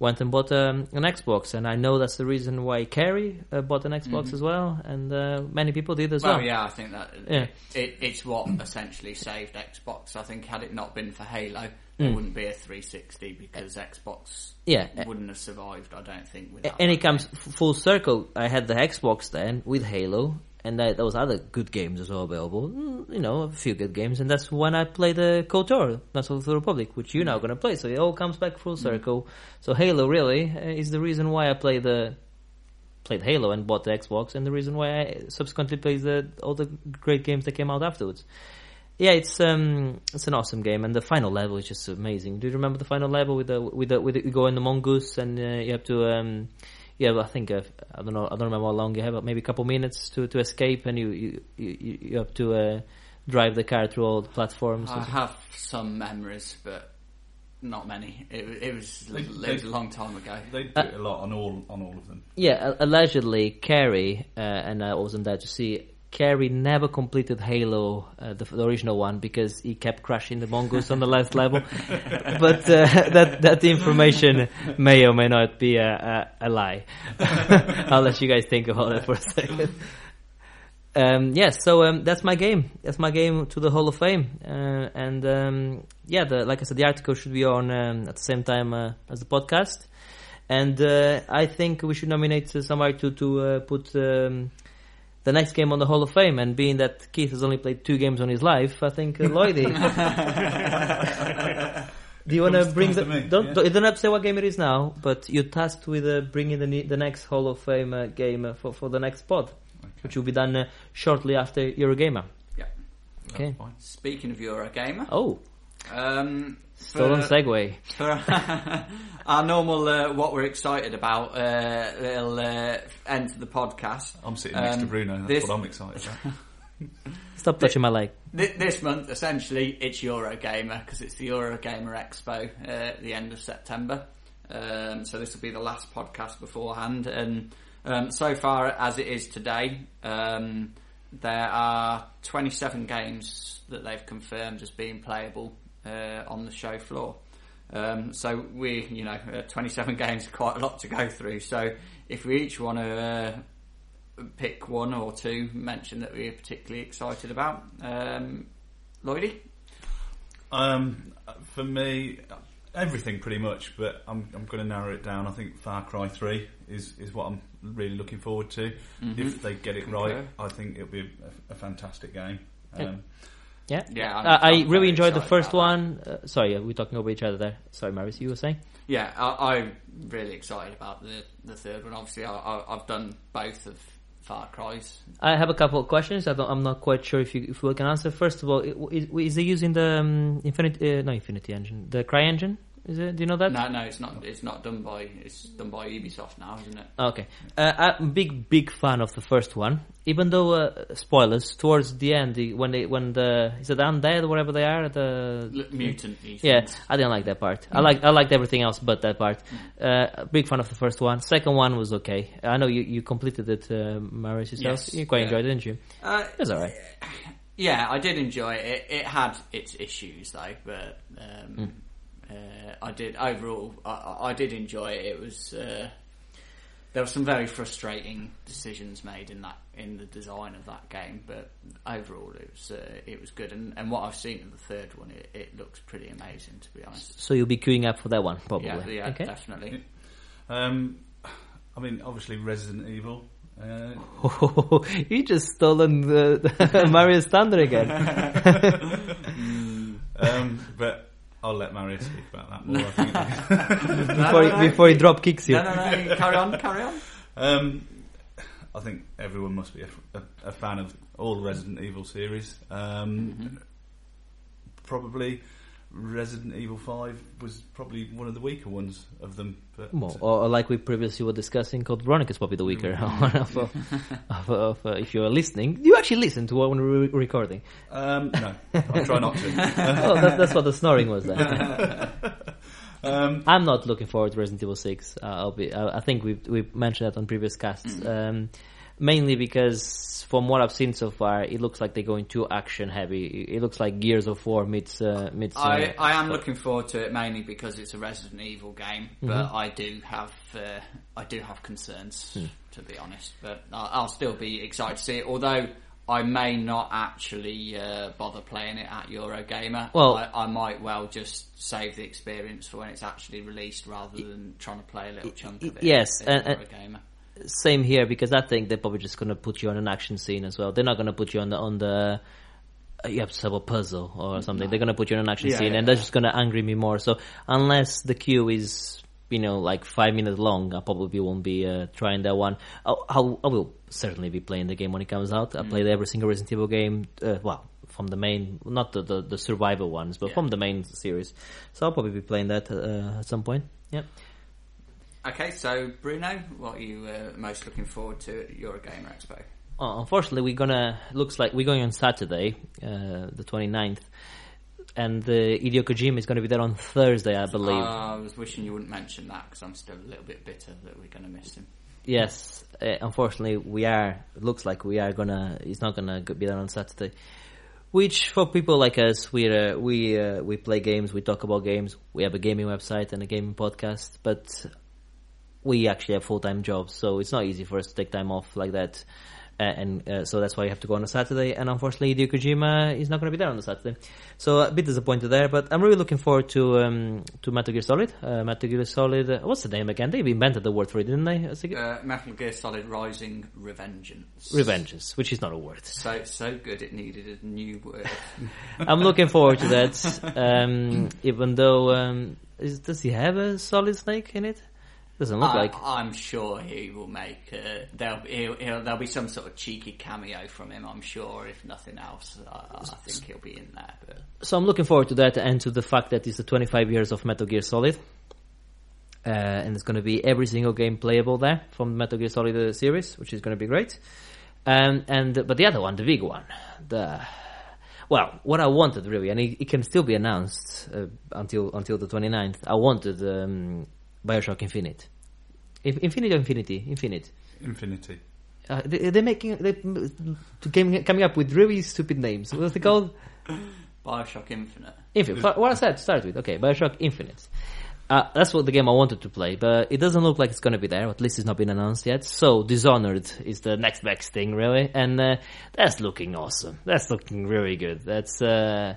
Went and bought um, an Xbox. And I know that's the reason why Kerry uh, bought an Xbox as well. And uh, many people did as Well, well. yeah, I think that Yeah. it, it's what essentially saved Xbox. I think had it not been for Halo, there wouldn't be a 360 because Xbox Yeah. wouldn't have survived. I don't think. Without and it comes full circle. I had the Xbox then with Halo, and there was other good games as well available. Mm, You know, a few good games, and that's when I played the KOTOR, Knights of the Republic, which you're now going to play. So it all comes back full circle. So Halo really uh, is the reason why I played the played Halo and bought the Xbox, and the reason why I subsequently played the, all the great games that came out afterwards. Yeah, it's um, it's an awesome game, and the final level is just amazing. Do you remember the final level with the with the with the, you go in the mongoose and uh, you have to um, you have I think uh, I don't know I don't remember how long you have, but maybe a couple minutes to, to escape, and you you, you, you have to uh, drive the car through all the platforms. I have some memories, but not many. It, it was They- it was a long time ago. They do Uh, it a lot on all on all of them. Yeah, allegedly, Kerry, uh, and I wasn't there to see. Kerry never completed Halo, uh, the, the original one, because he kept crashing the mongoose on the last level. But uh, that that information may or may not be a, a, a lie. I'll let you guys think about it for a second. Um, yes, so um, that's my game. That's my game to the Hall of Fame, uh, and um, yeah, the, like I said, the article should be on um, at the same time uh, as the podcast. And uh, I think we should nominate uh, somebody to to uh, put um, the next game on the Hall of Fame. And being that Keith has only played two games on his life, I think uh, Lloydie. Do you want to bring the? me, don't, yeah. don't you don't have to say what game it is now, but you're tasked with uh, bringing the the next Hall of Fame uh, game uh, for for the next pod, which will be done uh, shortly after Eurogamer. Yeah. Okay. That's fine. Speaking of Eurogamer, Oh, um, stolen for- segue. For our normal, uh, what we're excited about, uh, little uh, end to the podcast. I'm sitting next to Um, Bruno. That's this- what I'm excited about. Stop touching my leg. Th- This month, essentially, it's Eurogamer because it's the Eurogamer Expo uh, at the end of September. Um, so this will be the last podcast beforehand. And um, so far, as it is today, um, there are 27 games that they've confirmed as being playable uh, on the show floor. Um, so we, you know, uh, 27 games, is quite a lot to go through. So if we each want to uh, pick one or two, mention that we're particularly excited about, um, Lloydie. Um, for me, everything pretty much, but I'm I'm going to narrow it down. I think Far Cry Three is is what I'm really looking forward to. If they get it right, I think it'll be a, a fantastic game. Um, Yeah, Yeah, I'm- Uh, I really enjoyed the first one. Uh, sorry, we're talking over each other there. Sorry, Marius, you were saying? Yeah, I, I'm really excited about the the third one. Obviously, I, I, I've done both of Far Cry's. I have a couple of questions. I don't, I'm not quite sure if you if we can answer. First of all, is, is it using the um, Infinity? Uh, no, Infinity Engine. The Cry Engine. Is it? Do you know that? No, no, it's not. It's not done by. It's done by Ubisoft now, isn't it? Okay. Uh, I'm a big, big fan of the first one. Even though, uh, spoilers, towards the end, the, when they, when the, is it undead or whatever they are, the... Mutant. Yeah. I didn't like that part. I like I liked everything else but that part. Uh, big fan of the first one. Second one was okay. I know you, you completed it, uh, Marius yourself. Yes, you quite yeah. enjoyed it, didn't you? Uh, It was alright. yeah, I did enjoy it. It, it had its issues though, but um, Hmm. Uh, I did overall. I- I, I did enjoy it. It was uh, there were some very frustrating decisions made in that in the design of that game, but overall it was uh, it was good. And, and what I've seen of the third one, it, it looks pretty amazing to be honest. So you'll be queuing up for that one, probably. Yeah, yeah, okay. definitely. um, I mean, obviously Resident Evil. Uh, you just stolen the, Marius Thunder again. um, but I'll let Mario speak about that more. I think. before, he, before he drop kicks you. No, no, no. Carry on, carry on. Um, I think everyone must be a, a, a fan of all the Resident Evil series. Um, Probably Resident Evil Five was probably one of the weaker ones of them. But Well, or, or like we previously were discussing, Code Veronica's probably the weaker one of, of, of, uh, if you're listening. Do you actually listen to what we're re- recording? um, no, I try not to. oh, that, that's what the snoring was there. Um, I'm not looking forward to Resident Evil 6. Uh, I'll be, I, I think we've, we've mentioned that on previous casts. Um, mainly because from what I've seen so far, it looks like they're going too action heavy. It, looks like Gears of War meets, uh, meets, uh, I, I am looking forward to it mainly because it's a Resident Evil game, but Mm-hmm. I do have uh, I do have concerns Hmm. to be honest. But I'll, I'll still be excited to see it, although I may not actually uh, bother playing it at Eurogamer. Well- I, I might well just save the experience for when it's actually released, rather than trying to play a little chunk of it. yes, at and- Eurogamer. Same here because I think they're probably just going to put you on an action scene as well. They're not going to put you on the on the uh, you have to solve a puzzle or something. They're going to put you on an action Yeah, scene, yeah, and that's just going to angry me more. So unless the queue is you know like five minutes long, I probably won't be uh, trying that one. I'll, I'll, I will certainly be playing the game when it comes out. I played every single Resident Evil game. Uh, well. From the main, not the, the, the survival ones, but Yeah. from the main series. So I'll probably be playing that uh, at some point. Yeah. Okay, so Bruno, what are you uh, most looking forward to at Eurogamer Expo? Well, unfortunately, we're gonna looks like we're going on Saturday, uh, the 29th, and uh, Hideo Kojima is going to be there on Thursday, I believe. Uh, I was wishing you wouldn't mention that because I'm still a little bit bitter that we're going to miss him. yes, uh, unfortunately, we are. It Looks like we are gonna. He's not gonna be there on Saturday. Which for people like us, we uh, we uh, we play games, we talk about games, we have a gaming website and a gaming podcast, but we actually have full time jobs, so it's not easy for us to take time off like that. Uh, and uh, so that's why you have to go on a Saturday. And unfortunately, Hideo Kojima is not going to be there on the Saturday, so a bit disappointed there. But I'm really looking forward to um, to Metal Gear Solid. Uh, Metal Gear Solid. Uh, what's the name again? They invented the word for it, didn't they? Uh, Metal Gear Solid Rising Revengeance. Revengeance, which is not a word. So so good it needed a new word. I'm looking forward to that. Um, even though, um, is, does he have a Solid Snake in it? Doesn't look I, like. I'm sure he will make. Uh, there'll, he'll, he'll, there'll be some sort of cheeky cameo from him. I'm sure, if nothing else, I, I think he'll be in there. But So I'm looking forward to that and to the fact that it's the 25 years of Metal Gear Solid. Uh, and it's going to be every single game playable there from Metal Gear Solid uh, series, which is going to be great. Um, and but the other one, the big one, the well, what I wanted really, and it, it can still be announced uh, until until the 29th. I wanted um, Bioshock Infinite, Inf- Infinite or Infinity, Infinite. Infinity. Uh, they, they're making they came, coming up with really stupid names. What's it called? Bioshock Infinite. Infinite. What I said to start with. Okay, Bioshock Infinite. Uh, that's what the game I wanted to play, but it doesn't look like it's going to be there. At least it's not been announced yet. So Dishonored is the next best thing, really, and uh, that's looking awesome. That's looking really good. That's uh,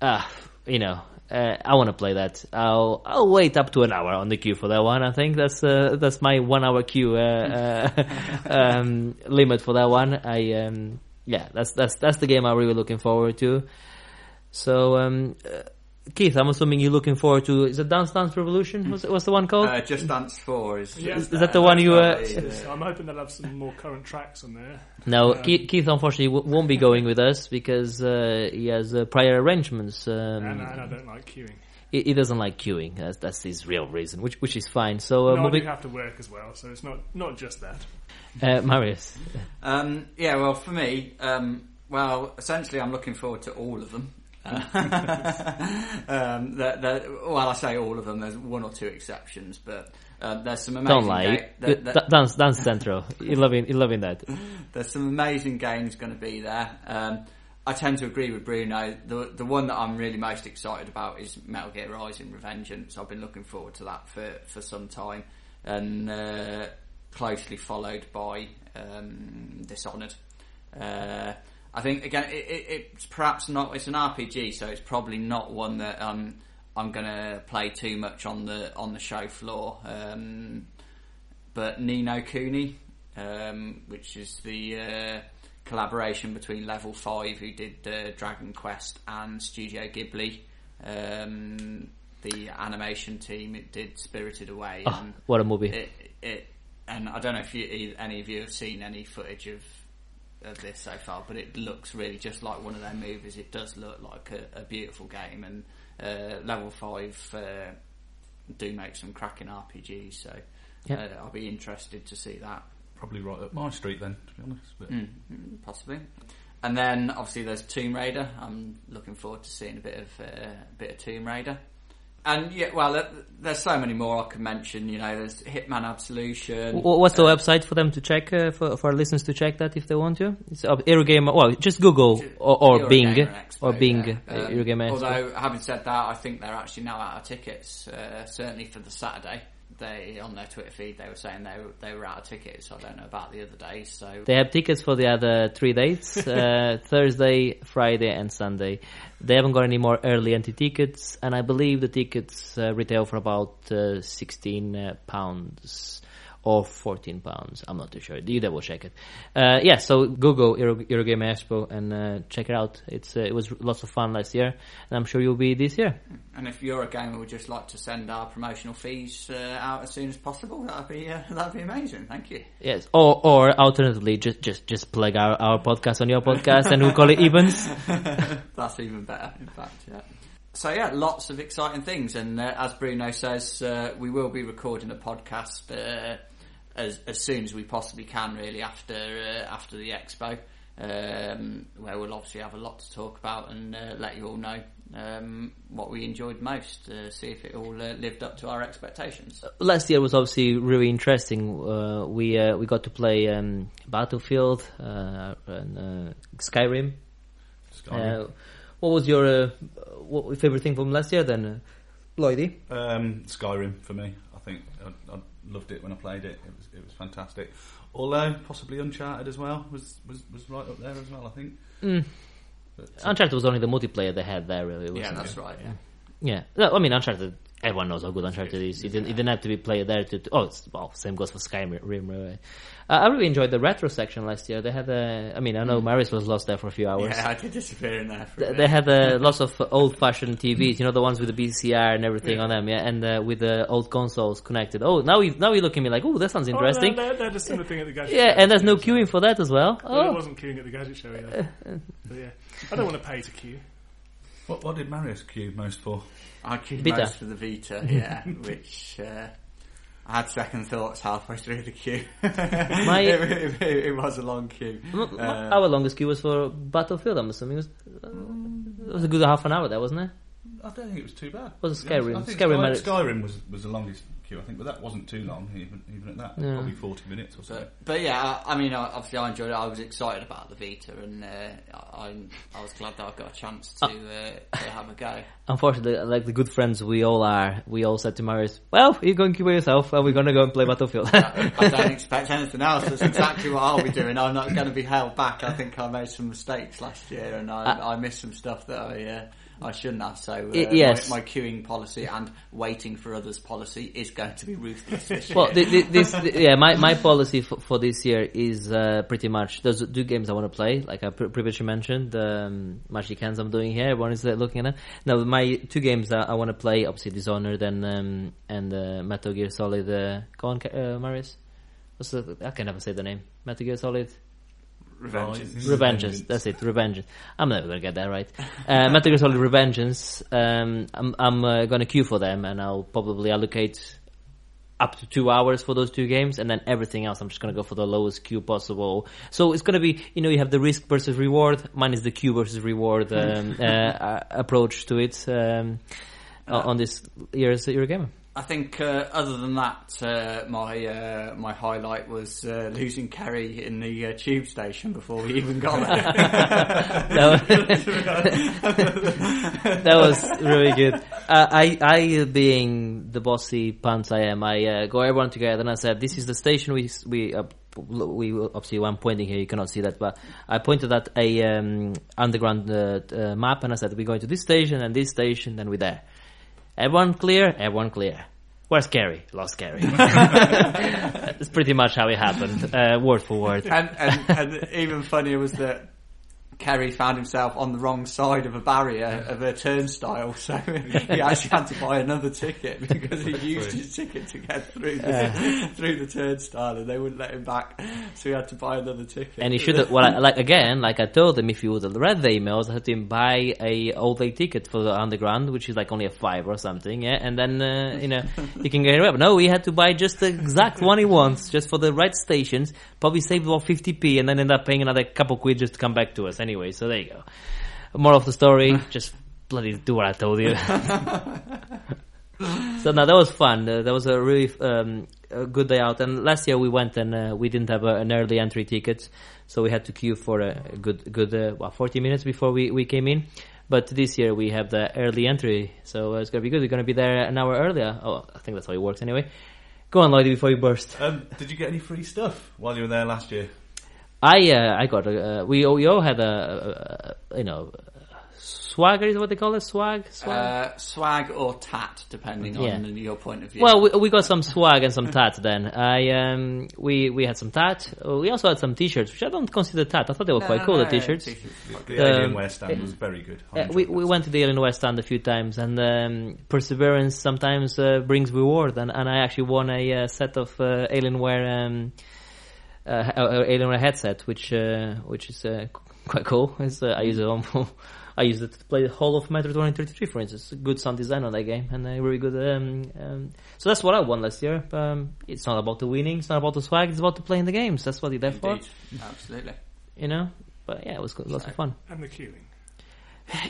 uh, you know, Uh, I want to play that. I'll I'll wait up to an hour on the queue for that one. I think that's uh, that's my one hour queue uh, uh, um, limit for that one. I um, yeah, that's that's that's the game I'm really looking forward to. So um, uh, Keith, I'm assuming you're looking forward to is it Dance Dance Revolution? What's, what's the one called? Uh, Just Dance 4 is, Yeah. is Is that the one you, uh, I'm hoping they'll have some more current tracks on there. no, um, Keith, Keith unfortunately w- won't be going with us because uh, he has uh, prior arrangements. Um, and, and I don't like queuing. he, he doesn't like queuing. That's, that's his real reason, which which is fine. So uh, no, moving, do have to work as well, so it's not not just that. uh, Marius. Um, yeah, well, for me, um, well, essentially, I'm looking forward to all of them. Um, that, that, well, I say all of them. There's one or two exceptions, but uh, there's some amazing. Don't lie. ga- that- D- that- dance, dance central. You're loving, you're loving that. there's some amazing games going to be there. Um, I tend to agree with Bruno. The the one that I'm really most excited about is Metal Gear Rising: Revengeance. I've been looking forward to that for, for some time, and uh, closely followed by um, Dishonored. Uh, I think again, it, it, it's perhaps not. It's an RPG, so it's probably not one that um, I'm going to play too much on the on the show floor. Um, but Ni no Kuni, um, which is the uh, collaboration between Level Five, who did uh, Dragon Quest, and Studio Ghibli, um, the animation team. It did Spirited Away, Oh, and what a movie! it, it. And I don't know if you, any of you have seen any footage of of this so far, but it looks really just like one of their movies. It does look like a, a beautiful game, and uh, Level Five uh, do make some cracking RPGs. So Yeah. uh, I'll be interested to see that. Probably right up my street then, to be honest. But Mm, mm, possibly. And then obviously there's Tomb Raider. I'm looking forward to seeing a bit of uh, a bit of Tomb Raider. And yeah, well, there's so many more I can mention. You know, there's Hitman Absolution. What's the uh, website for them to check uh, for for our listeners to check that if they want to? It's uh, Eurogamer. Well, just Google or, or Bing Expo, or Bing yeah. Um, Eurogamer. Although, having said that, I think they're actually now out of tickets. Uh, certainly for the Saturday, they on their Twitter feed they were saying they were, they were out of tickets. I don't know about the other days. So They have tickets for the other three dates: uh, Thursday, Friday, and Sunday. They haven't got any more early entry tickets, and I believe the tickets uh, retail for about uh, sixteen uh, pounds or fourteen pounds. I'm not too sure. You double check it. Uh, yeah, so Google Euro- Eurogame Expo and uh, check it out. It's uh, it was lots of fun last year, and I'm sure you'll be this year. And if Eurogamer we'd just like to send our promotional fees uh, out as soon as possible, that'd be uh, that'd be amazing. Thank you. Yes, or or alternatively, just just just plug our, our podcast on your podcast, and we'll call it evens. That's even better, in fact. Yeah. So yeah, lots of exciting things, and uh, as Bruno says, uh, we will be recording a podcast uh, as as soon as we possibly can, really after uh, after the expo, um, where we'll obviously have a lot to talk about and uh, let you all know um, what we enjoyed most, uh, see if it all uh, lived up to our expectations. last year was obviously really interesting. Uh, we uh, we got to play um, Battlefield uh, and uh, Skyrim. Skyrim. Uh, what was your uh, what favorite thing from last year then, uh, Lloydie? Um, Skyrim for me. I think I, I loved it when I played it. It was it was fantastic. Although possibly Uncharted as well was was, was right up there as well. I think. Mm. But, uh, Uncharted was only the multiplayer they had there, really. Yeah, wasn't that's it? right. Yeah. Yeah, no, I mean Uncharted. Everyone knows how good Uncharted is. It didn't, it didn't have to be played there to. to oh, it's, well, same goes for Skyrim. Really. Uh, I really enjoyed the retro section last year. They had a. I mean, I know Marius was lost there for a few hours. Yeah, I did disappear in there for a They had a, lots of old-fashioned TVs, you know, the ones with the VCR and everything on them, yeah, and uh, with the old consoles connected. Oh, now you now you look at me like, oh, that sounds interesting. Oh, they, they had a similar thing at the gadget yeah, show. and there's no queuing for that as well. Well, there Oh, wasn't queuing at the gadget show either. but yeah, I don't want to pay to queue. what what did Marius queue most for? I queued Vita. most for the Vita, yeah, which uh, I had second thoughts halfway through the queue. My- it, it- it was a long queue. M- m- Uh, our longest queue was for Battlefield. I'm assuming it was, uh, it was a good half an hour there, wasn't it? I don't think it was too bad. Was it To be Skyrim? honest. I think Skyrim Sky- Skyrim was was the longest queue, I think, but that wasn't too long even even at that. Yeah. Probably forty minutes or so. But, but yeah, I, I mean, I- obviously I enjoyed it. I was excited about the Vita, and uh, I, I was glad that I got a chance to, uh, to have a go. Unfortunately, like the good friends we all are, we all said to Marius, "Well, you go and queue by yourself, and we're gonna go and play Battlefield." I, I don't expect anything else. That's exactly what I'll be doing. I'm not going to be held back. I think I made some mistakes last year, and I, Uh, I missed some stuff that I uh, I shouldn't have. So uh, I- yes. my, my queuing policy and waiting for others policy is going to be ruthless this Well, thi- thi- this, thi- yeah, my, my policy for, for this year is uh, pretty much those two games I want to play. Like I pre- previously mentioned, um, Magic Hands I'm doing here. Everyone is uh, looking at it. Now, my two games that I want to play, obviously Dishonored and um, and uh, Metal Gear Solid. Uh, go on, uh, Marius. What's the? I can never say the name. Metal Gear Solid. Revengeance. Revengeance. That's it. Revengeance. I'm never gonna get that right. Uh, Metal Gear Solid Revengeance. Um, I'm I'm uh, gonna queue for them, and I'll probably allocate up to two hours for those two games, and then everything else I'm just gonna go for the lowest queue possible. So it's gonna be, you know, you have the risk versus reward. Mine is the queue versus reward um, uh, uh, approach to it um, on this year's Eurogamer. I think uh, other than that, uh, my uh, my highlight was uh, losing Kerry in the uh, tube station before we even got there. that, was really good. Uh, I, I, being the bossy pants I am, I uh, go everyone together and I said, "This is the station we we we obviously I'm pointing here. You cannot see that, but I pointed at a um, underground map and I said, "We're going to this station and this station, and we're there." Everyone clear? Everyone clear. Where's Gary? Lost Gary. That's pretty much how it happened, uh, word for word. and, and, and even funnier was that Kerry found himself on the wrong side of a barrier of a turnstile, so he actually had to buy another ticket because he used his ticket to get through the, through the turnstile, and they wouldn't let him back, so he had to buy another ticket. And he should have, well, like again, like I told him, if he would have read the emails, I had him buy a all day ticket for the underground, which is like only a five or something, yeah, and then uh, you know he can get it. But no, he had to buy just the exact one he wants, just for the right stations. Probably saved about fifty p, and then end up paying another couple quid just to come back to us anyway. So there you go. More of the story, just bloody do what I told you. so now that was fun. Uh, that was a really um, a good day out. And last year we went and uh, we didn't have a, an early entry ticket, so we had to queue for a good good uh, what, forty minutes before we, we came in. But this year we have the early entry, so uh, it's gonna be good. We're gonna be there an hour earlier. Oh, I think that's how it works anyway. Go on, Lloydie, before you burst. Um, did you get any free stuff while you were there last year? I uh, I got a, uh, we all- we all had a, a, a you know swagger is what they call it swag swag. uh, swag or tat, depending Yeah. on your point of view. Well, we, we got some swag and some tat then. I um we we had some tat. Uh, We also had some t-shirts, which I don't consider tat. I thought they were quite cool. The t-shirts. The Um, Alienware stand was very good. Uh, we we went to the Alienware stand a few times, and um, perseverance sometimes uh, brings reward. And, and I actually won a uh, set of uh, Alienware um, uh, uh, Alienware headset, which uh, which is uh, quite cool. It's, uh, I use it on. I use it to play the whole of Metro 2033, for instance. Good sound design on that game, and a really good. Um, um, so that's what I won last year. Um, it's not about the winning, it's not about the swag, it's about the playing the games. That's what you're there for, Indeed, absolutely. you know. But yeah, it was good, lots of fun. And the queuing.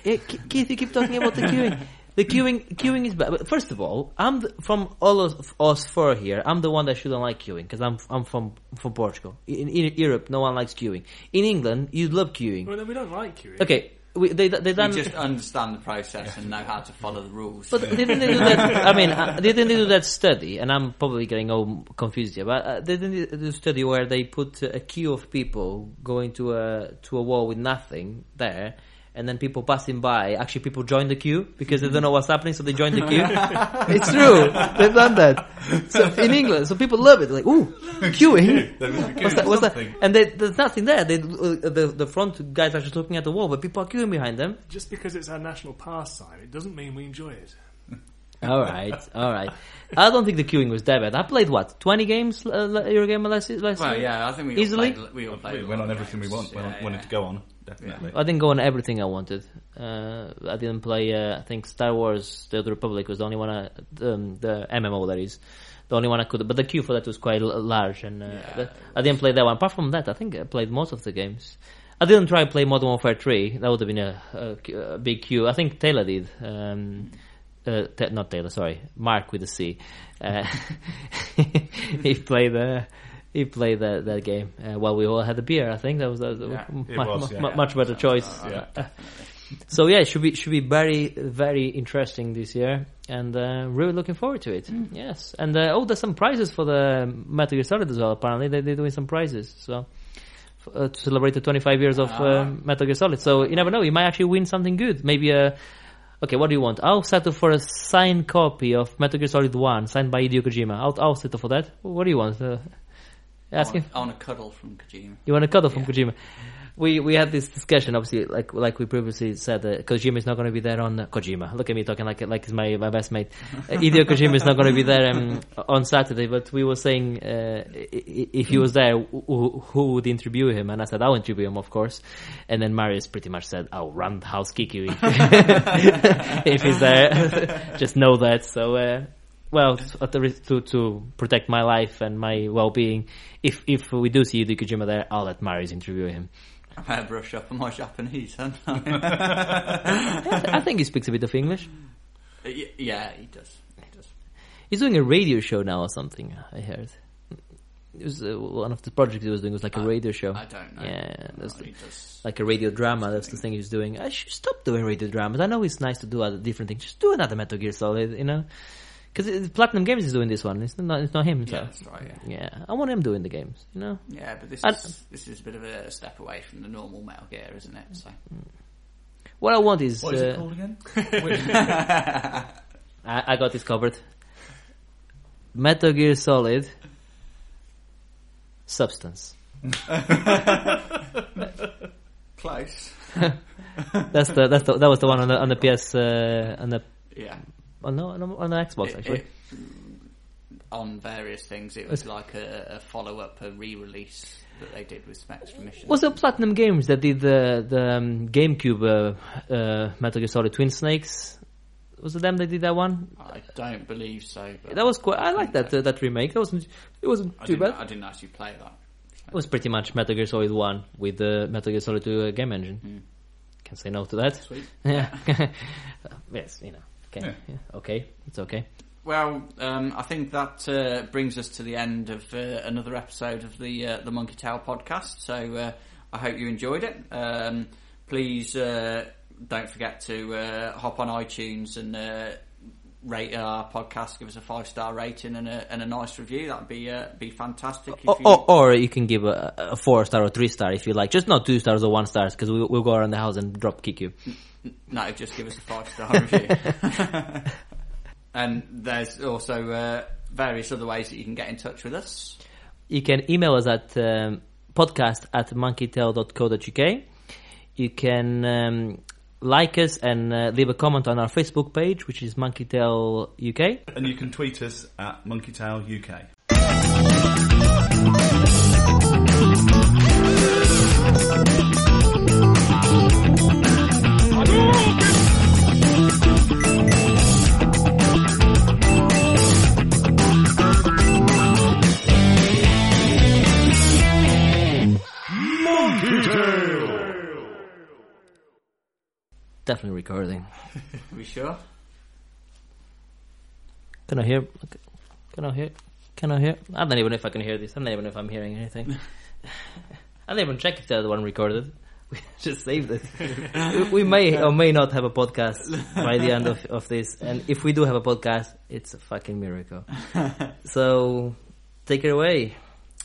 Yeah, Keith, you keep talking about the queuing. The queuing, queuing is bad. But first of all, I'm the, from all of us four here. I'm the one that shouldn't like queuing because I'm I'm from from Portugal. In, in Europe, no one likes queuing. In England, you love queuing. Well, then we don't like queuing. Okay, we, they they We just understand the process and know how to follow the rules. But didn't they do that? I mean, uh, didn't they do that study? And I'm probably getting all confused here. But uh, didn't they do a study where they put a queue of people going to a to a wall with nothing there, and then people passing by? Actually, people join the queue because they don't know what's happening, so they join the queue. it's true. They've done that. So in England, so people love it. Like, ooh, queuing. There must be What's that? What's that? And they, there's nothing there. They, uh, the the front guys are just looking at the wall, but people are queuing behind them. Just because it's our national pastime, it doesn't mean we enjoy it. All right, all right. I don't think the queuing was that bad. I played what twenty games uh, your game last last well, year. yeah, I think we Easily? all played, we all played. We a went on of everything we want, Yeah, wanted- wanted yeah. to go on. Definitely. I didn't go on everything I wanted. Uh, I didn't play. Uh, I think Star Wars: The Old Republic was the only one. I, um, the MMO that is the only one I could. But the queue for that was quite l- large, and uh, Yeah, I didn't play that one. Apart from that, I think I played most of the games. I didn't try to play Modern Warfare 3. That would have been a, a, a big queue. I think Taylor did. Um, uh, Ta- not Taylor, sorry, Mark with a C. Uh, he played uh, he played that that game uh, while we all had a beer. I think that was, that was Yeah, mu- it mu- was, mu- yeah. mu- much better choice. Yeah. So yeah, it should be should be very very interesting this year, and uh, really looking forward to it. Yes, and uh, oh, there's some prizes for the Metal Gear Solid as well. Apparently, they, they're doing some prizes. So. Uh, to celebrate the 25 years of Ah. uh, Metal Gear Solid, so you never know. You might actually win something good. Maybe a Okay, what do you want? I'll settle for a signed copy of Metal Gear Solid 1, signed by Hideo Kojima. I'll, I'll settle for that. What do you want? Uh, I want, I want a cuddle from Kojima. You want a cuddle from Yeah. Kojima? We we had this discussion, obviously, like like we previously said, uh, Kojima is not going to be there on uh, Kojima. Look at me talking like like he's my my best mate. Uh, Hideo Kojima is not going to be there um, on Saturday, but we were saying uh, if he was there, who, who would interview him? And I said I'll interview him, of course. And then Marius pretty much said I'll run the house you if, if he's there. Just know that. So. Uh, well, at the risk to to protect my life and my well being, if if we do see Hideo Kojima there, I'll let Marius interview him. I better brush up on my Japanese, huh? I think he speaks a bit of English. Yeah, he does. He does. He's doing a radio show now or something. I heard. It was uh, one of the projects he was doing was like a radio show. I don't know. Yeah, that's the- like a radio drama. That's the thing he's doing. I should stop doing radio dramas. I know it's nice to do other different things. Just do another Metal Gear Solid, you know. Because Platinum Games is doing this one. It's not. It's not him. So. Yeah, that's right. Yeah. Yeah, I want him doing the games. You know. Yeah, but this I- is this is a bit of a step away from the normal Metal Gear, isn't it? So What I want is. What is uh, it called again? I, I got this covered. Metal Gear Solid. Substance. close. That's the that's the that was the one on the on the PS uh, on the Yeah. On the on the, Xbox It- actually. it- on various things, it was like a, a follow up, a re release that they did with some extra missions. Was it Platinum Games that did the the um, GameCube uh, uh, Metal Gear Solid Twin Snakes? Was it them that did that one? I don't believe so. But That was quite. I like that uh, that remake. That wasn't it wasn't I too bad. I didn't actually play that. It was pretty much Metal Gear Solid One with the Metal Gear Solid Two uh, game engine. Hmm. Can say no to that. Sweet. Yeah. yes, you know. Okay. Yeah. Yeah. Okay. It's okay. Well, um, I think that uh, brings us to the end of uh, another episode of the uh, the Monkey Tail podcast. So uh, I hope you enjoyed it. Um, please uh, don't forget to uh, hop on iTunes and uh, rate our podcast. Give us a five star rating and a, and a nice review. That'd be uh, be fantastic. If Or, you- or, or you can give a, a four star or three star if you like. Just not two stars or one stars because we'll, we'll go around the house and drop kick you. No, just give us a five star review. and there's also uh, various other ways that you can get in touch with us. You can email us at um, podcast at monkeytail.co.uk. You can um, like us and uh, leave a comment on our Facebook page, which is Monkeytail UK. and you can tweet us at MonkeyTail UK. Definitely recording. Are we sure? Can I hear? Can I hear? Can I hear? I don't even know if I can hear this. I don't even know if I'm hearing anything. I didn't even check if the other one recorded. Just save it. We- we may or may not have a podcast by the end of, of this, and if we do have a podcast, it's a fucking miracle. So, take it away.